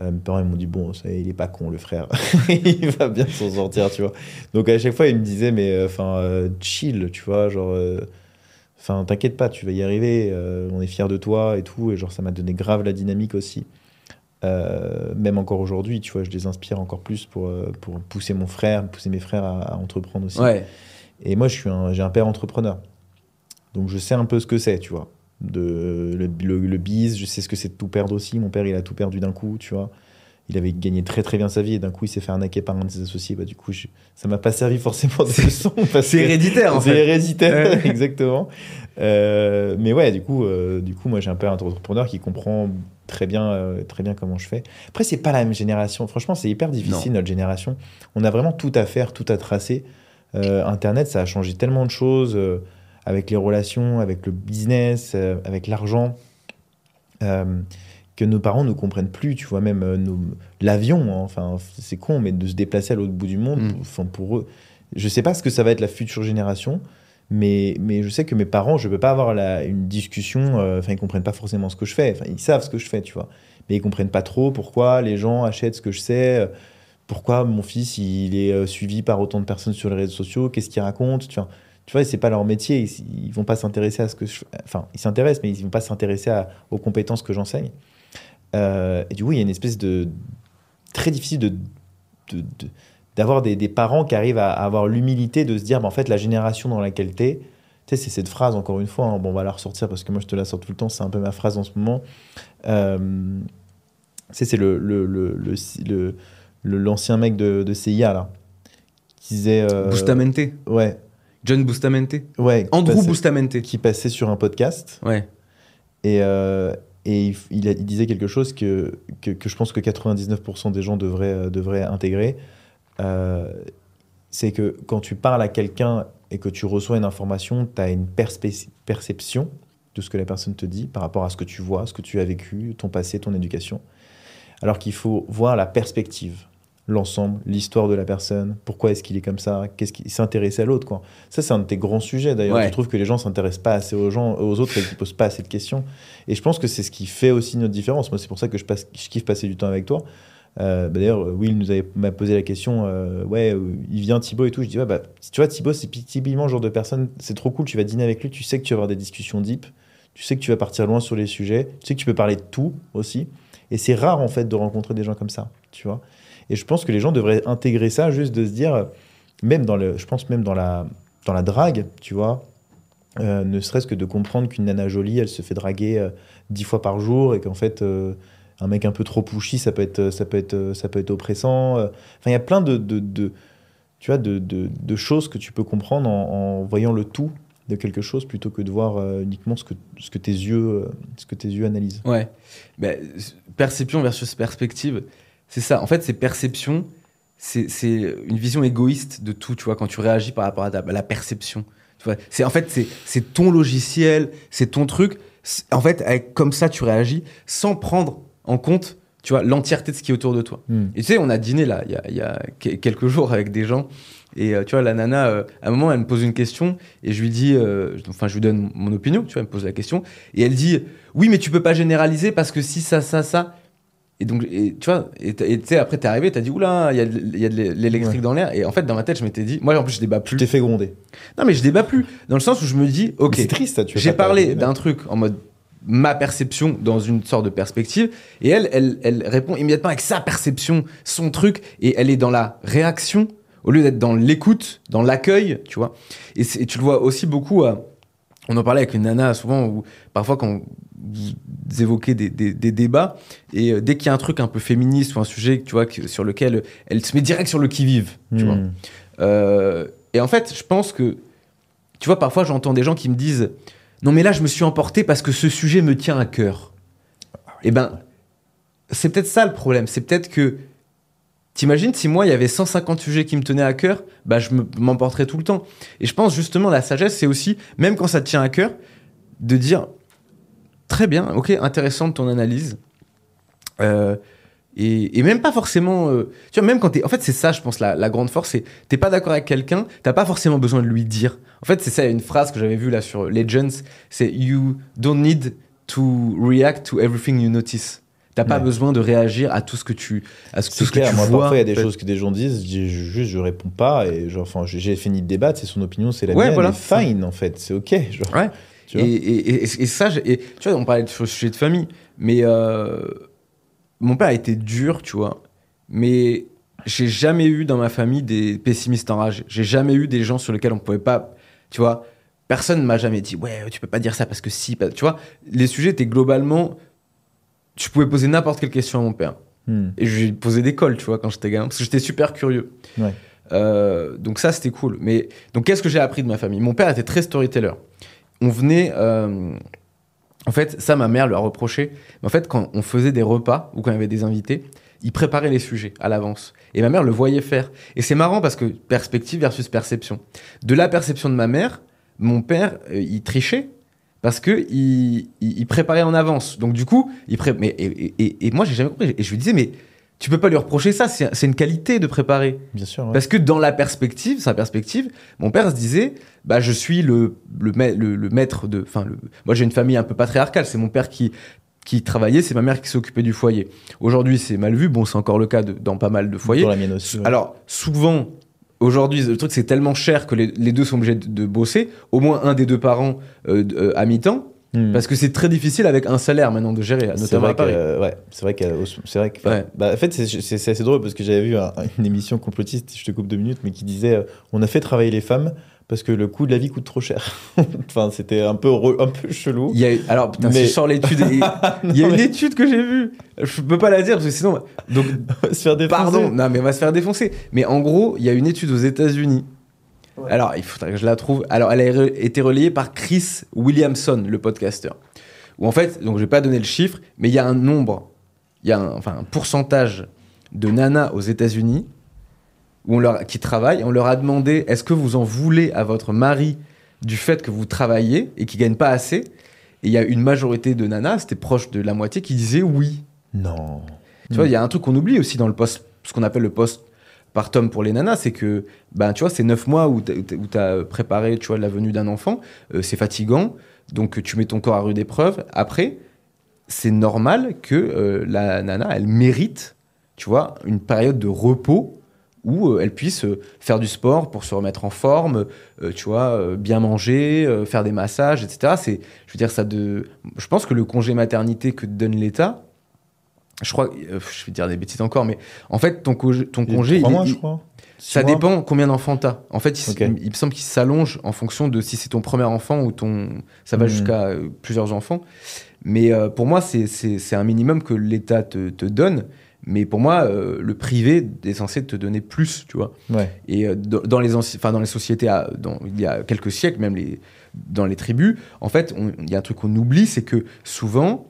euh, mes parents m'ont dit bon il est pas con le frère il va bien s'en sortir tu vois donc à chaque fois ils me disaient mais enfin euh, chill tu vois genre enfin t'inquiète pas tu vas y arriver euh, on est fiers de toi et tout et genre ça m'a donné grave la dynamique aussi Euh, même encore aujourd'hui tu vois je les inspire encore plus pour euh, pour pousser mon frère pousser mes frères à, à entreprendre aussi Ouais. et moi, je suis un, j'ai un père entrepreneur. Donc, je sais un peu ce que c'est, tu vois. De, le, le, le bise, je sais ce que c'est de tout perdre aussi. Mon père, il a tout perdu d'un coup, tu vois. Il avait gagné très très bien sa vie et d'un coup, il s'est fait arnaquer par un de ses associés. Bah, du coup, je- ça m'a pas servi forcément de leçon. C'est héréditaire, en c'est fait. héréditaire, Ouais. exactement. Euh, mais ouais, du coup, euh, du coup, moi, j'ai un père entrepreneur qui comprend très bien, euh, très bien comment je fais. Après, c'est pas la même génération. Franchement, c'est hyper difficile notre génération. On a vraiment tout à faire, tout à tracer. Internet, ça a changé tellement de choses avec les relations, avec le business, avec l'argent. Euh, que nos parents ne comprennent plus, tu vois, même euh, l'avion, hein, enfin, c'est con, mais de se déplacer à l'autre bout du monde, Mm. enfin, pour eux, je sais pas ce que ça va être la future génération, mais, mais je sais que mes parents, je peux pas avoir la, une discussion, euh, enfin, ils comprennent pas forcément ce que je fais, enfin, ils savent ce que je fais, tu vois, mais ils comprennent pas trop pourquoi les gens achètent ce que je sais, euh, pourquoi mon fils, il est euh, suivi par autant de personnes sur les réseaux sociaux, qu'est-ce qu'il raconte, tu vois. Tu vois, c'est pas leur métier, ils, ils vont pas s'intéresser à ce que je Enfin, ils s'intéressent, mais ils vont pas s'intéresser aux compétences que j'enseigne. Euh, et du coup, il y a une espèce de. très difficile de. de- de- d'avoir des, des parents qui arrivent à, à avoir l'humilité de se dire, bah, en fait, la génération dans laquelle t'es, tu sais, c'est cette phrase, encore une fois, hein, bon, on va la ressortir parce que moi, je te la sors tout le temps, c'est un peu ma phrase en ce moment. Euh, tu sais, c'est le, le, le, l'ancien mec de, de CIA, là, qui disait... euh, Bustamante. Ouais. John Bustamante. Ouais. Andrew passait- Bustamante. Qui passait sur un podcast. Ouais. Et, euh, et il, disait quelque chose que, que, je pense que 99% des gens devraient, euh, devraient intégrer. Euh, c'est que quand tu parles à quelqu'un et que tu reçois une information, tu as une perception de ce que la personne te dit par rapport à ce que tu vois, ce que tu as vécu, ton passé, ton éducation. Alors qu'il faut voir la perspective, l'ensemble, l'histoire de la personne, pourquoi est-ce qu'il est comme ça, qu'est-ce qui s'intéresser à l'autre. quoi. Ça, c'est un de tes grands sujets d'ailleurs. Ouais. Je trouve que les gens s'intéressent pas assez aux gens, aux autres et qu'ils posent pas assez de questions. Et je pense que c'est ce qui fait aussi notre différence. Moi, c'est pour ça que je, passe, je kiffe passer du temps avec toi. Euh, bah D'ailleurs, Will nous avait m'a posé la question, euh, ouais, euh, il vient Thibaut et tout. Je dis, ouais, bah, tu vois, Thibaut, c'est typiquement le genre de personne, c'est trop cool. Tu vas dîner avec lui, tu sais que tu vas avoir des discussions deep, tu sais que tu vas partir loin sur les sujets, tu sais que tu peux parler de tout aussi. Et c'est rare en fait de rencontrer des gens comme ça, tu vois. Et je pense que les gens devraient intégrer ça, juste de se dire, même dans le, je pense même dans la, dans la drague, tu vois, euh, ne serait-ce que de comprendre qu'une nana jolie, elle se fait draguer euh, dix fois par jour et qu'en fait, euh, un mec un peu trop pushy, ça peut être, ça peut être, ça peut être oppressant. Enfin, il y a plein de, de, de- tu vois, de, de, choses que tu peux comprendre en, voyant le tout de quelque chose plutôt que de voir uniquement ce que, ce que tes yeux, ce que tes yeux analysent. Ouais. Ben, perception versus perspective, c'est ça. En fait, c'est perception, c'est une vision égoïste de tout, tu vois, quand tu réagis par rapport à, ta- à la perception. Tu vois, c'est en fait c'est ton logiciel, c'est ton truc. En fait, avec, comme ça, tu réagis sans prendre en compte, tu vois, l'entièreté de ce qui est autour de toi. Hmm. Et tu sais, on a dîné là, il y a, y quelques jours avec des gens. Et euh, tu vois, la nana, euh, à un moment, elle me pose une question et je lui dis, euh, enfin, je lui donne mon opinion, tu vois, elle me pose la question. Et elle dit, oui, mais tu peux pas généraliser parce que si ça, ça, ça. Et donc, et, tu vois, et tu sais, après, t'es arrivé, t'as dit, oula, il y a de, il y a de l'électrique Ouais. dans l'air. Et en fait, dans ma tête, je m'étais dit, moi, en plus, je débat Tu plus. t'es fait gronder. Non, mais je débat plus. Dans le sens où je me dis, ok, C'est triste, ça. tu j'ai parlé d'un truc en mode ma perception dans une sorte de perspective et elle, elle, elle répond immédiatement avec sa perception, son truc et elle est dans la réaction au lieu d'être dans l'écoute, dans l'accueil, tu vois. Et, tu le vois aussi beaucoup on en parlait avec une nana souvent où parfois quand vous évoquez des, des- des débats et euh, dès qu'il y a un truc un peu féministe ou un sujet tu vois que- sur lequel elle se met direct sur le qui vive tu Hmm. vois euh, et en fait, je pense que, tu vois, parfois j'entends des gens qui me disent Non, mais là, je me suis emporté parce que ce sujet me tient à cœur. Eh ben, c'est peut-être ça le problème. C'est peut-être que, t'imagines, si moi, il y avait 150 sujets qui me tenaient à cœur, bah, je me- m'emporterais tout le temps. Et je pense justement, la sagesse, c'est aussi, même quand ça te tient à cœur, de dire Très bien, ok, intéressante ton analyse. Euh, et, et même pas forcément. euh, tu vois, même quand t'es. En fait, c'est ça, je pense, la, la grande force. C'est t'es pas d'accord avec quelqu'un, t'as pas forcément besoin de lui dire. En fait, c'est ça, une phrase que j'avais vue là sur Legends c'est You don't need to react to everything you notice. T'as pas Ouais. besoin de réagir à tout ce que tu, à ce, tout ce que clair, tu moi vois. parfois il y a des choses que des gens disent, je juste je réponds pas et genre, enfin j'ai- fini de débattre, c'est son opinion, c'est la Ouais, mienne, voilà. fine en fait, c'est ok. Genre, Ouais. Tu Et, vois. et, et, et ça, tu vois, on parlait de sur le sujet de famille, mais euh, mon père a été dur, tu vois, mais j'ai jamais eu dans ma famille des pessimistes enragés. J'ai jamais eu des gens sur lesquels on pouvait pas, tu vois, personne ne m'a jamais dit, ouais, tu peux pas dire ça parce que si, tu vois, les sujets étaient globalement, tu pouvais poser n'importe quelle question à mon père. Hmm. Et je lui posais des cols, tu vois, quand j'étais gamin, parce que j'étais super curieux. Ouais. Euh, donc ça, c'était cool. Mais donc, qu'est-ce que j'ai appris de ma famille? Mon père était très storyteller. On venait. euh, En fait, ça, ma mère lui a reproché. Mais en fait, quand on faisait des repas ou quand il y avait des invités, il préparait les sujets à l'avance. Et ma mère le voyait faire. Et c'est marrant parce que perspective versus perception. De la perception de ma mère, mon père, euh, il trichait parce que il, préparait en avance. Donc du coup, il pré... mais, et, et- et moi, j'ai jamais compris. Et je lui disais, mais tu peux pas lui reprocher ça. C'est une qualité de préparer. Bien sûr. ouais. Parce que dans la perspective, sa perspective, mon père se disait, bah je suis le le, le, le maître de, enfin le, moi j'ai une famille un peu patriarcale, c'est mon père qui qui travaillait, c'est ma mère qui s'occupait du foyer. Aujourd'hui c'est mal vu, bon c'est encore le cas de- dans pas mal de foyers. Dans la mienne aussi. ouais. Alors souvent aujourd'hui le truc c'est tellement cher que les, les deux sont obligés de, de bosser, au moins un des deux parents euh, euh, à mi-temps, Hmm. parce que c'est très difficile avec un salaire maintenant de gérer, notamment à Paris. ouais, c'est vrai que c'est vrai que Ouais. bah, en fait c'est- assez drôle parce que j'avais vu un- une émission complotiste, je te coupe deux minutes, mais qui disait euh, on a fait travailler les femmes parce que le coût de la vie coûte trop cher. enfin c'était un peu re- un peu chelou. Il y a, alors putain, Mais- si je sors l'étude, il y a une mais- étude que j'ai vue. Je peux pas la dire parce que sinon, donc se faire défoncer. Pardon, non mais on va se faire défoncer. Mais en gros, il y a une étude aux États-Unis Alors, il faudrait que je la trouve. Alors, elle a re- été relayée par Chris Williamson, le podcasteur. Où en fait, donc je vais pas donner le chiffre, mais il y a un nombre, il y a un, enfin, un pourcentage de nanas aux États-Unis où on leur, qui travaillent. On leur a demandé est-ce que vous en voulez à votre mari du fait que vous travaillez et qui gagne pas assez? Et il y a une majorité de nanas, c'était proche de la moitié, qui disaient oui. Non. Tu vois, il y a un truc qu'on oublie aussi dans le poste, ce qu'on appelle le poste par tome pour les nanas, c'est que, ben, tu vois, c'est neuf mois où tu as préparé, tu vois, la venue d'un enfant, euh, c'est fatigant, donc tu mets ton corps à rude épreuve. Après, c'est normal que euh, la nana, elle mérite, tu vois, une période de repos où euh, elle puisse faire du sport pour se remettre en forme, tu vois, bien manger, faire des massages, etc. C'est, je veux dire, ça de, je pense que le congé maternité que donne l'État, je crois, euh, je vais dire des bêtises encore, mais en fait, ton, congé- ton congé, Trois il- mois, il- je crois. ça mois dépend combien d'enfants t'as. En fait, il, Ok. il- il me semble qu'il s'allonge en fonction de si c'est ton premier enfant ou ton. Ça va Mhm. jusqu'à euh, plusieurs enfants. Mais euh, pour moi, c'est- un minimum que l'État te, te donne. Mais pour moi, le privé est censé te donner plus, tu vois. Ouais. Et dans les, enfin, dans les sociétés, à- dans- il y a quelques siècles, même les, dans les tribus, en fait, il y a un truc qu'on oublie, c'est que souvent,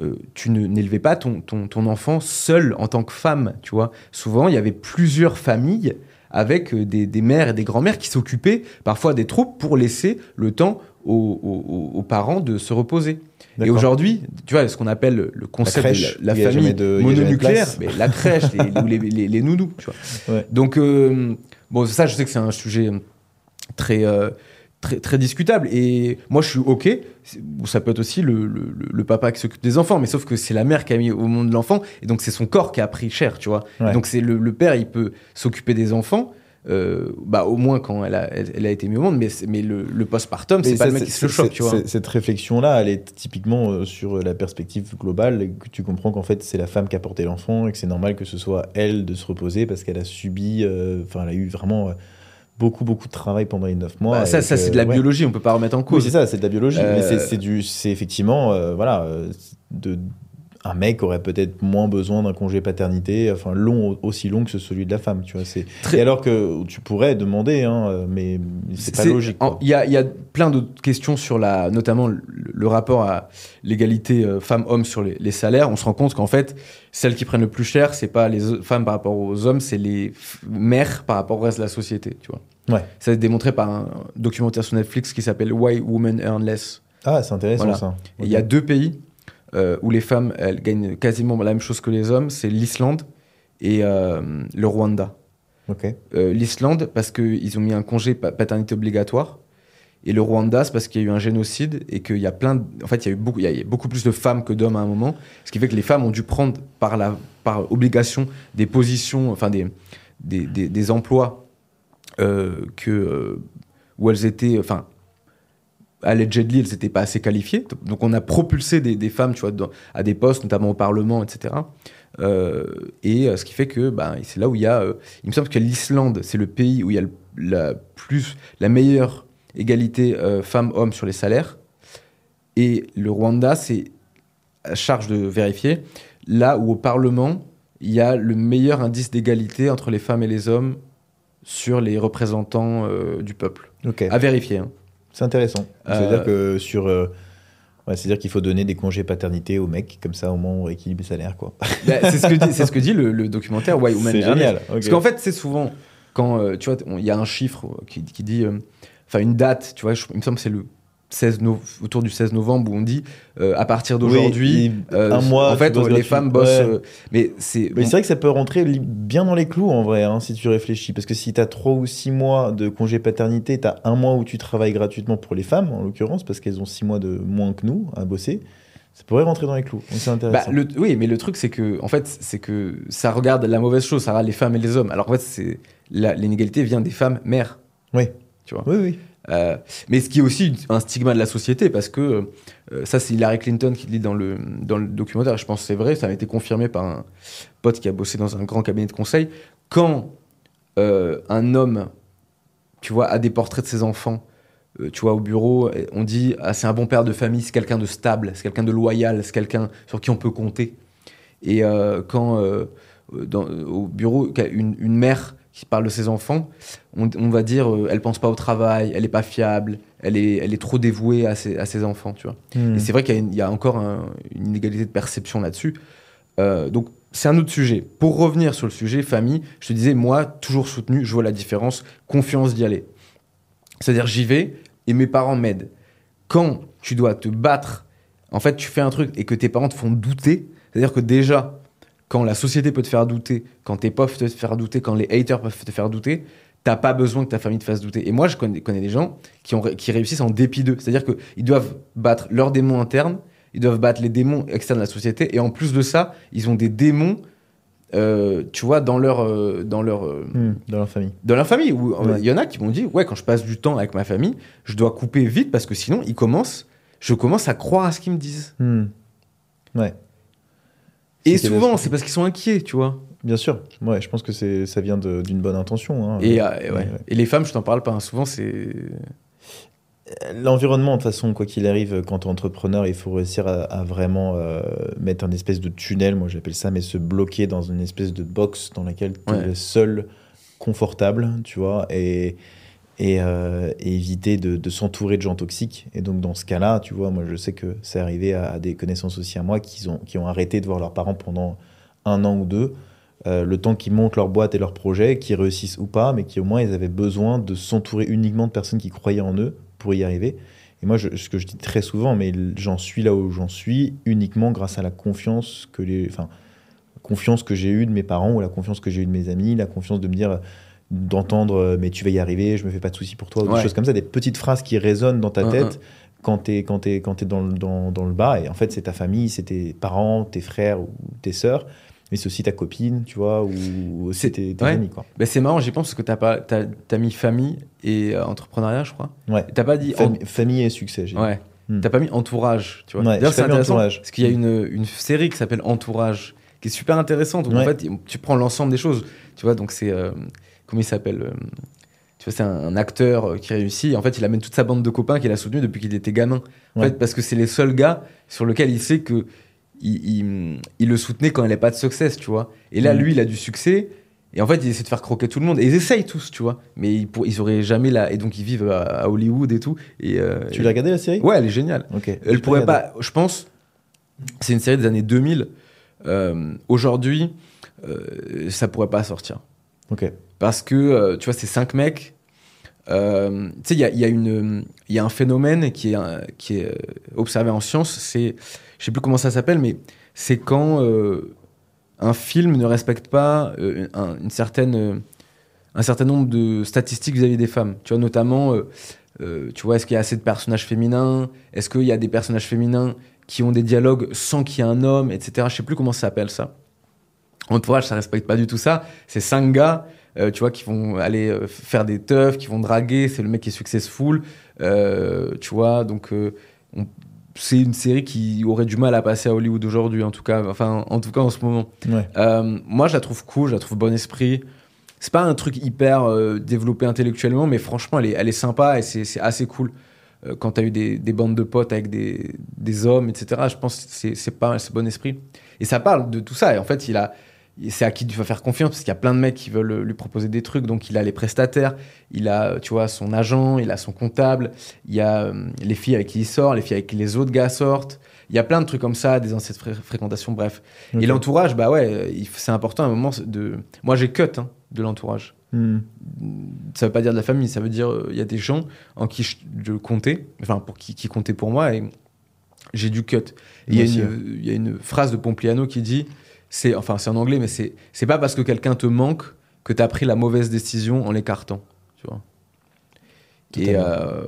euh, tu n'élevais pas ton, ton, ton enfant seul en tant que femme, tu vois. Souvent, il y avait plusieurs familles avec euh, des, des mères et des grands-mères qui s'occupaient parfois des troupes pour laisser le temps aux, aux- aux parents de se reposer. Et aujourd'hui, tu vois, ce qu'on appelle le concept crèche, de la, famille de- mononucléaire, mais la crèche, les, les, les- les nounous, tu vois. Ouais. Donc, euh, bon, ça, je sais que c'est un sujet très, euh, très, très discutable. Et moi, je suis OK. Ça peut être aussi le, le- le- papa qui s'occupe des enfants, mais sauf que c'est la mère qui a mis au monde l'enfant, et donc c'est son corps qui a pris cher, tu vois. Ouais. Donc, c'est le, le père, il peut s'occuper des enfants. euh, bah au moins quand elle a, elle, elle a été mise au monde mais, mais le, le postpartum c'est pas le mec qui se choque tu vois Cette réflexion-là, elle est typiquement euh, sur la perspective globale, et que tu comprends qu'en fait, c'est la femme qui a porté l'enfant et que c'est normal que ce soit elle de se reposer parce qu'elle a subi, euh, enfin, elle a eu vraiment euh, beaucoup, beaucoup de travail pendant les neuf mois. Bah, ça, ça c'est de la ouais. biologie on peut pas remettre en Oui, cause c'est ça, c'est de la biologie. Mais c'est- Euh, effectivement, euh, voilà, euh, de, un mec aurait peut-être moins besoin d'un congé paternité, enfin long, aussi long que celui de la femme, tu vois. C'est Très- et alors que tu pourrais demander, hein, mais c'est pas logique. Il y a, il y a plein d'autres questions sur la, notamment le, le rapport à l'égalité euh, femmes-hommes sur les, les salaires. On se rend compte qu'en fait, celles qui prennent le plus cher, c'est pas les femmes par rapport aux hommes, c'est les mères par rapport au reste de la société. Tu vois. Ouais. Ça a été démontré par un documentaire sur Netflix qui s'appelle Why Women Earn Less. Ah, c'est intéressant Voilà. ça. Il y a deux pays euh, où les femmes elles gagnent quasiment la même chose que les hommes, c'est l'Islande et euh, le Rwanda. Euh, L'Islande parce qu'ils ont mis un congé pa- paternité obligatoire. Et le Rwanda, c'est parce qu'il y a eu un génocide et qu'il y a plein de... En fait, il y a eu beaucoup, il y a- beaucoup plus de femmes que d'hommes à un moment. Ce qui fait que les femmes ont dû prendre par, la, par obligation des positions, enfin des, des, des- des emplois que, où elles étaient... Enfin, allegedly, elles n'étaient pas assez qualifiées. Donc on a propulsé des, des femmes tu vois, dans- à des postes, notamment au Parlement, etc. Euh, et euh, ce qui fait que bah, c'est là où il y a... euh, il me semble que l'Islande, c'est le pays où il y a le- la, plus, la meilleure égalité euh, femmes-hommes sur les salaires. Et le Rwanda, c'est à charge de vérifier, là où au Parlement, il y a le meilleur indice d'égalité entre les femmes et les hommes sur les représentants euh, du peuple. Ok. À vérifier. hein. C'est intéressant. Euh, C'est-à-dire que sur. euh, ouais, C'est-à-dire qu'il faut donner des congés paternité aux mecs, comme ça au moins on rééquilibre les salaires. Quoi. Bah, c'est ce que dit, c'est ce que dit le, le documentaire Why Women C'est génial. Parce qu'en fait, c'est souvent quand euh, tu vois, il y a un chiffre qui, qui dit, euh, enfin une date, tu vois, je- il me semble que c'est le 16 no- autour du 16 novembre où on dit euh, à partir d'aujourd'hui, Oui, euh, un mois, en fait, les femmes bossent. Ouais. euh, mais c'est Mais c'est vrai que ça peut rentrer bien dans les clous en vrai, hein, si tu réfléchis. Parce que si tu as 3 ou 6 mois de congé paternité, tu as un mois où tu travailles gratuitement pour les femmes, en l'occurrence, parce qu'elles ont 6 mois de moins que nous à bosser. Ça pourrait rentrer dans les clous. Donc c'est Bah, intéressant. le, oui, mais le truc, c'est que, en fait, c'est que ça regarde la mauvaise chose, ça regarde les femmes et les hommes. Alors en fait, c'est l'inégalité vient des femmes mères. Oui. Tu vois. Oui, oui. Euh, mais ce qui est aussi un stigma de la société, parce que euh, ça, c'est Hillary Clinton qui le dit dans le, dans le documentaire, je pense que c'est vrai, ça a été confirmé par un pote qui a bossé dans un grand cabinet de conseil. Quand euh, un homme, tu vois, a des portraits de ses enfants, tu vois, au bureau, on dit ah, c'est un bon père de famille, c'est quelqu'un de stable, c'est quelqu'un de loyal, c'est quelqu'un sur qui on peut compter. Et quand au bureau, une mère qui parle de ses enfants, on, on va dire euh, elle pense pas au travail, elle est pas fiable, elle est, elle est trop dévouée à ses, à ses enfants, tu vois. Hmm. Et c'est vrai qu'il y a, y encore un- une inégalité de perception là-dessus. Euh, donc, c'est un autre sujet. Pour revenir sur le sujet famille, je te disais, moi, toujours soutenu, je vois la différence, confiance d'y aller. C'est-à-dire, j'y vais et mes parents m'aident. Quand tu dois te battre, en fait, tu fais un truc et que tes parents te font douter, c'est-à-dire que déjà, quand la société peut te faire douter, quand tes peuvent te faire douter, quand les haters peuvent te faire douter, t'as pas besoin que ta famille te fasse douter. Et moi, je connais, connais des gens qui, ont, qui réussissent en dépit d'eux. C'est-à-dire qu'ils doivent battre leurs démons internes, ils doivent battre les démons externes de la société, et en plus de ça, ils ont des démons, euh, tu vois, dans leur, euh, dans leur, euh, Hmm, Dans leur famille. dans leur famille. Où il Ouais. y en a qui m'ont dit, ouais, quand je passe du temps avec ma famille, je dois couper vite parce que sinon, ils commencent, je commence à croire à ce qu'ils me disent. Hmm. Ouais. Et souvent, c'est parce qu'ils sont inquiets, tu vois. Bien sûr. Ouais, je pense que c'est ça vient d'une bonne intention. hein. Et, euh, et ouais. Ouais. Et les femmes, je t'en parle pas. hein. Souvent, c'est. L'environnement, de toute façon, quoi qu'il arrive, quand tu es entrepreneur, il faut réussir à, à vraiment euh, mettre un espèce de tunnel, moi j'appelle ça, mais se bloquer dans une espèce de box dans laquelle tu es Ouais. le seul confortable, tu vois, et, et, euh, et éviter de, s'entourer de gens toxiques. Et donc, dans ce cas-là, tu vois, moi je sais que c'est arrivé à, des connaissances aussi à moi qui ont, qui ont arrêté de voir leurs parents pendant un an ou deux. euh, le temps qu'ils montent leur boîte et leur projet, qu'ils réussissent ou pas, mais qui au moins ils avaient besoin de s'entourer uniquement de personnes qui croyaient en eux pour y arriver. Et moi, ce que je dis très souvent, mais j'en suis là où j'en suis uniquement grâce à la confiance que les, enfin, confiance que j'ai eue de mes parents ou la confiance que j'ai eue de mes amis, la confiance de me dire, d'entendre, euh, mais tu vas y arriver, je me fais pas de soucis pour toi, ou Ouais. des choses comme ça, des petites phrases qui résonnent dans ta Un, tête quand t'es quand t'es quand t'es dans, le- dans, dans le bas. Et en fait, c'est ta famille, c'est tes parents, tes frères ou tes sœurs. Mais c'est aussi ta copine, tu vois, ou aussi C'est- tes, tes ouais. amis, quoi. Bah, c'est marrant, j'y pense parce que t'as pas, t'as, t'as mis famille et euh, entrepreneuriat, je crois. Ouais. T'as pas dit. Fami- famille et succès, j'ai. Ouais. Hmm. T'as pas mis entourage, tu vois. Ouais, D'ailleurs, c'est intéressant entourage. parce qu'il y a Hmm. une, une série qui s'appelle Entourage, qui est super intéressante. Où En fait, tu prends l'ensemble des choses, tu vois. Donc c'est euh, comment il s'appelle euh, Tu vois, c'est un, un acteur euh, qui réussit. En fait, il amène toute sa bande de copains qu'il a soutenu depuis qu'il était gamin. En Ouais. fait, parce que c'est les seuls gars sur lesquels il sait que il, il- il le soutenait quand il n'avait pas de succès, tu vois. Et là, lui, il a du succès. Et en fait, il essaie de faire croquer tout le monde. Et ils essayent tous, tu vois. Mais ils, pour- ils auraient jamais là. Et donc, ils vivent à, à Hollywood et tout. Et, euh, Tu l'as regardé la série? Ouais, elle est géniale. Elle J'ai pourrait pas. Je pense. C'est une série des années 2000. Euh, Aujourd'hui, euh, ça pourrait pas sortir. Parce que, euh, tu vois, ces cinq mecs. euh, tu sais, il y a, y, a y a un phénomène qui est, euh, observé en science. C'est. Je sais plus comment ça s'appelle, mais c'est quand un film ne respecte pas un, une certaine, un certain nombre de statistiques vis-à-vis des femmes. Tu vois, notamment, tu vois, est-ce qu'il y a assez de personnages féminins? Est-ce qu'il y a des personnages féminins qui ont des dialogues sans qu'il y ait un homme, etc. Je sais plus comment ça s'appelle ça. Entourage, ça respecte pas du tout ça. C'est cinq gars, euh, tu vois, qui vont aller euh, faire des teufs, qui vont draguer. C'est le mec qui est successful, euh, tu vois. Donc, euh, on- c'est une série qui aurait du mal à passer à Hollywood aujourd'hui, en tout cas. Enfin, en tout cas en ce moment. Ouais. Moi, je la trouve cool, je la trouve bon esprit. C'est pas un truc hyper développé intellectuellement, mais franchement, elle est, elle est sympa et c'est assez cool. Quand t'as eu des, des bandes de potes avec des, des hommes, etc., je pense que c'est c'est pas c'est bon esprit. Et ça parle de tout ça. Et en fait, il a, c'est à qui tu vas faire confiance parce qu'il y a plein de mecs qui veulent lui proposer des trucs. Donc, il a les prestataires, il a, tu vois, son agent, il a son comptable, il y a euh, les filles avec qui il sort, les filles avec qui les autres gars sortent. Il y a plein de trucs comme ça, des anciennes fré- fréquentations, bref. Et l'entourage, bah ouais, c'est important à un moment de. Moi, j'ai cut hein, de l'entourage. Hmm. Ça veut pas dire de la famille, ça veut dire euh, il y a des gens en qui je, je comptais, enfin pour qui, qui comptaient pour moi et j'ai du cut. Il y, y a une phrase de Pompliano qui dit, c'est enfin c'est en anglais, mais c'est c'est pas parce que quelqu'un te manque que tu as pris la mauvaise décision en l'écartant, tu vois. Et, euh,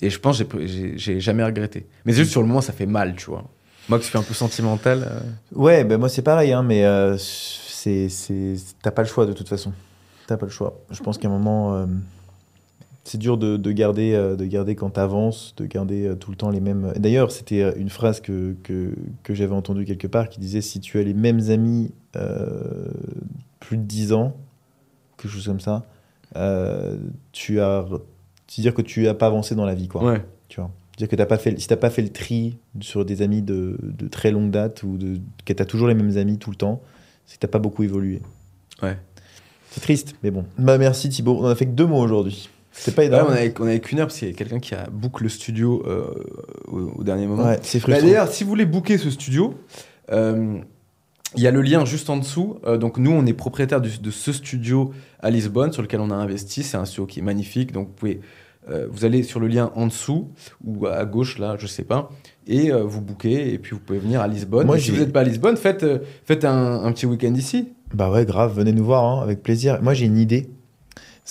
et je pense que j'ai- j'ai jamais regretté. Mais juste sur le moment, ça fait mal, tu vois. Moi qui suis un peu sentimental. euh, Ouais, ben moi c'est pareil, hein, mais euh, c'est, c'est, t'as pas le choix de toute façon. T'as pas le choix. Je pense qu'à un moment, c'est dur de, de garder, euh, de garder quand t'avances, de garder euh, tout le temps les mêmes. D'ailleurs, c'était euh, une phrase que, que, que j'avais entendue quelque part qui disait si tu as les mêmes amis plus de 10 ans, quelque chose comme ça, tu as. C'est-à-dire que tu as pas avancé dans la vie, quoi. Ouais. Tu vois. C'est-à-dire que t'as pas fait, si t'as pas fait le tri sur des amis de, de très longue date ou de, que t'as toujours les mêmes amis tout le temps, c'est que t'as pas beaucoup évolué. Ouais. C'est triste, mais bon. Bah merci Thibaut. On a fait que deux mots aujourd'hui. C'est pas énorme. on avait, on avait qu'une heure parce qu'il y a quelqu'un qui a book le studio euh, au, au dernier moment. Ouais, c'est Bah, frustrant. D'ailleurs, si vous voulez booker ce studio, euh, il y a le lien juste en dessous. Euh, donc nous, on est propriétaire du- de ce studio à Lisbonne sur lequel on a investi. C'est un studio qui est magnifique. Donc vous pouvez, vous allez sur le lien en dessous ou à gauche là, je sais pas, et vous bookez et puis vous pouvez venir à Lisbonne. Moi, Et si vous n'êtes pas à Lisbonne, faites, faites un, un petit week-end ici. Bah ouais, grave, venez nous voir, hein, avec plaisir. Moi, j'ai une idée.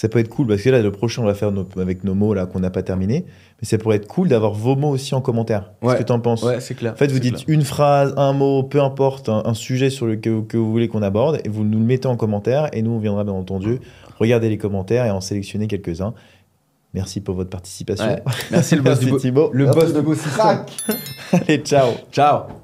Ça peut être cool, parce que là, le prochain, on va faire nos- avec nos mots là qu'on n'a pas terminé. Mais ça pourrait être cool d'avoir vos mots aussi en commentaire. Ouais. Qu'est-ce que tu en penses Ouais, c'est clair. En fait, vous dites clair. une phrase, un mot, peu importe, un, un sujet sur le que, que vous voulez qu'on aborde, et vous nous le mettez en commentaire, et nous, on viendra bien entendu regarder les commentaires et en sélectionner quelques-uns. Merci pour votre participation. Ouais. Merci le boss Merci du Thibaut. le boss de du Beau. Allez, ciao Ciao.